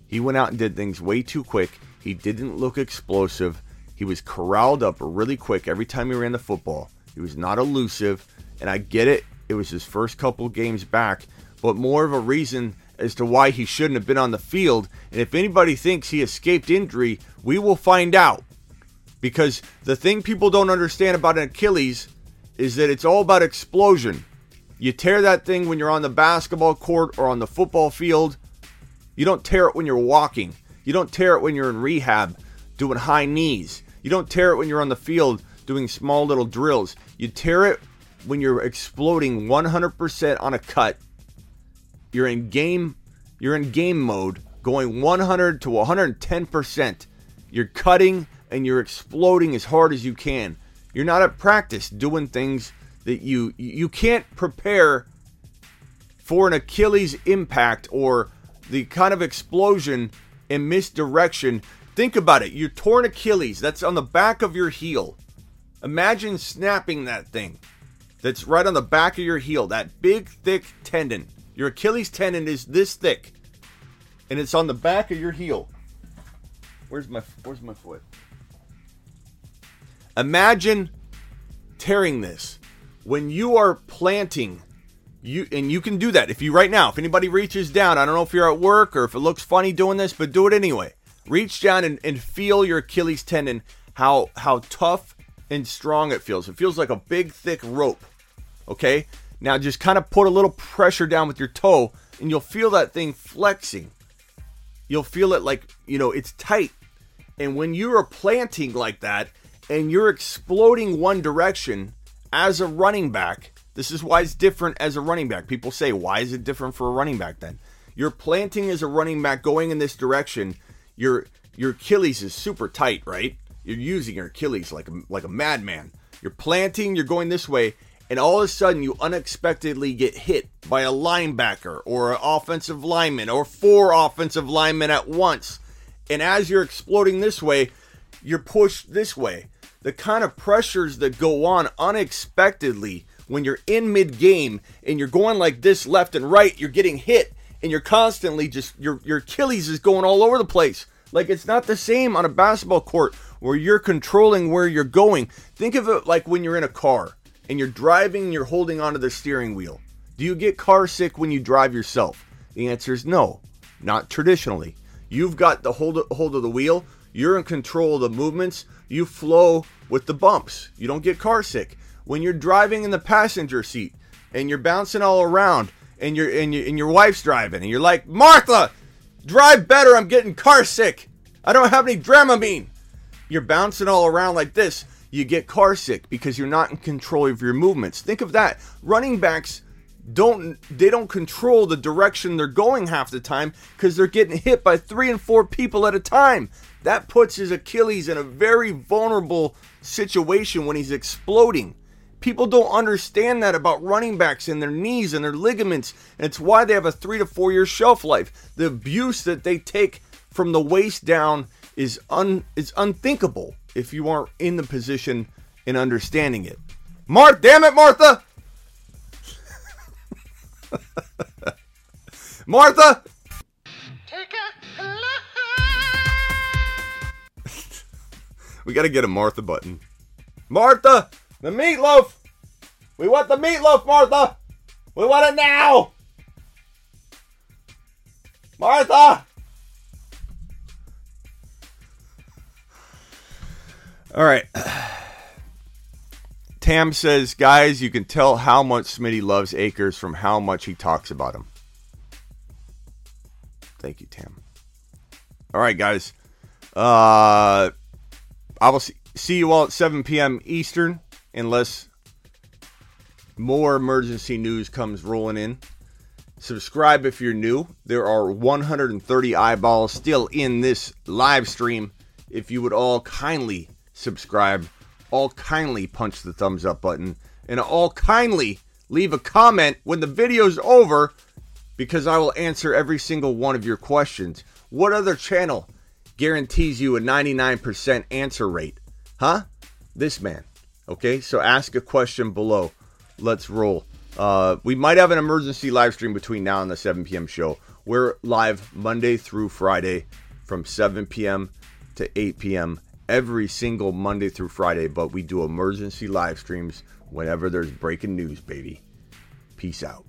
He went out and did things way too quick. He didn't look explosive. He was corralled up really quick every time he ran the football. He was not elusive, and I get it. It was his first couple games back, but more of a reason as to why he shouldn't have been on the field. And if anybody thinks he escaped injury, we will find out. Because the thing people don't understand about an Achilles is that it's all about explosion. You tear that thing when you're on the basketball court or on the football field. You don't tear it when you're walking. You don't tear it when you're in rehab doing high knees. You don't tear it when you're on the field doing small little drills. You tear it when you're exploding 100% on a cut. You're in game you're in game mode going 100 to 110%. You're cutting and you're exploding as hard as you can. You're not at practice doing things that you you can't prepare for an Achilles impact or the kind of explosion and misdirection. Think about it. Your torn Achilles, that's on the back of your heel. Imagine snapping that thing that's right on the back of your heel, that big, thick tendon. Your Achilles tendon is this thick, and it's on the back of your heel. Where's my Where's my foot? Imagine tearing this when you are planting. You and you can do that if you right now. If anybody reaches down, I don't know if you're at work or if it looks funny doing this, but do it anyway. Reach down and, and feel your Achilles tendon, how how tough and strong it feels. It feels like a big thick rope. Okay? Now just kind of put a little pressure down with your toe and you'll feel that thing flexing. You'll feel it like, you know, it's tight. And when you are planting like that and you're exploding one direction as a running back, this is why it's different as a running back. People say, why is it different for a running back then? You're planting as a running back going in this direction. Your your Achilles is super tight, right? You're using your Achilles like a, like a madman. You're planting, you're going this way, and all of a sudden you unexpectedly get hit by a linebacker or an offensive lineman or four offensive linemen at once. And as you're exploding this way, you're pushed this way. The kind of pressures that go on unexpectedly when you're in mid game and you're going like this left and right, you're getting hit and you're constantly just your your Achilles is going all over the place. Like it's not the same on a basketball court where you're controlling where you're going. Think of it like when you're in a car and you're driving and you're holding onto the steering wheel. Do you get car sick when you drive yourself? The answer is no, not traditionally. You've got the hold of, hold of the wheel, you're in control of the movements, you flow with the bumps. You don't get car sick. When you're driving in the passenger seat and you're bouncing all around and you're and, you, and your wife's driving and you're like, "Martha, drive better, I'm getting car sick. I don't have any Dramamine." You're bouncing all around like this you get car sick because you're not in control of your movements. Think of that. Running backs don't they don't control the direction they're going half the time because they're getting hit by three and four people at a time. That puts his Achilles in a very vulnerable situation when he's exploding. People don't understand that about running backs and their knees and their ligaments, and it's why they have a three to four year shelf life. The abuse that they take from the waist down is un is unthinkable if you aren't in the position and understanding it. Mark, damn it, Martha! Martha! we gotta get a Martha button. Martha! The meatloaf! We want the meatloaf, Martha! We want it now! Martha! All right. Tam says, guys, you can tell how much Smitty loves Akers from how much he talks about him. Thank you, Tam. All right, guys. Uh, I will see, see you all at 7 p.m. Eastern, unless more emergency news comes rolling in. Subscribe if you're new. There are 130 eyeballs still in this live stream. If you would all kindly subscribe, all kindly punch the thumbs up button, and all kindly leave a comment when the video's over because I will answer every single one of your questions. What other channel guarantees you a 99% answer rate? Huh? This man. Okay, so ask a question below. Let's roll. Uh, we might have an emergency live stream between now and the 7 p.m. show. We're live Monday through Friday from 7 p.m. to 8 p.m. every single Monday through Friday, but we do emergency live streams whenever there's breaking news, baby. Peace out.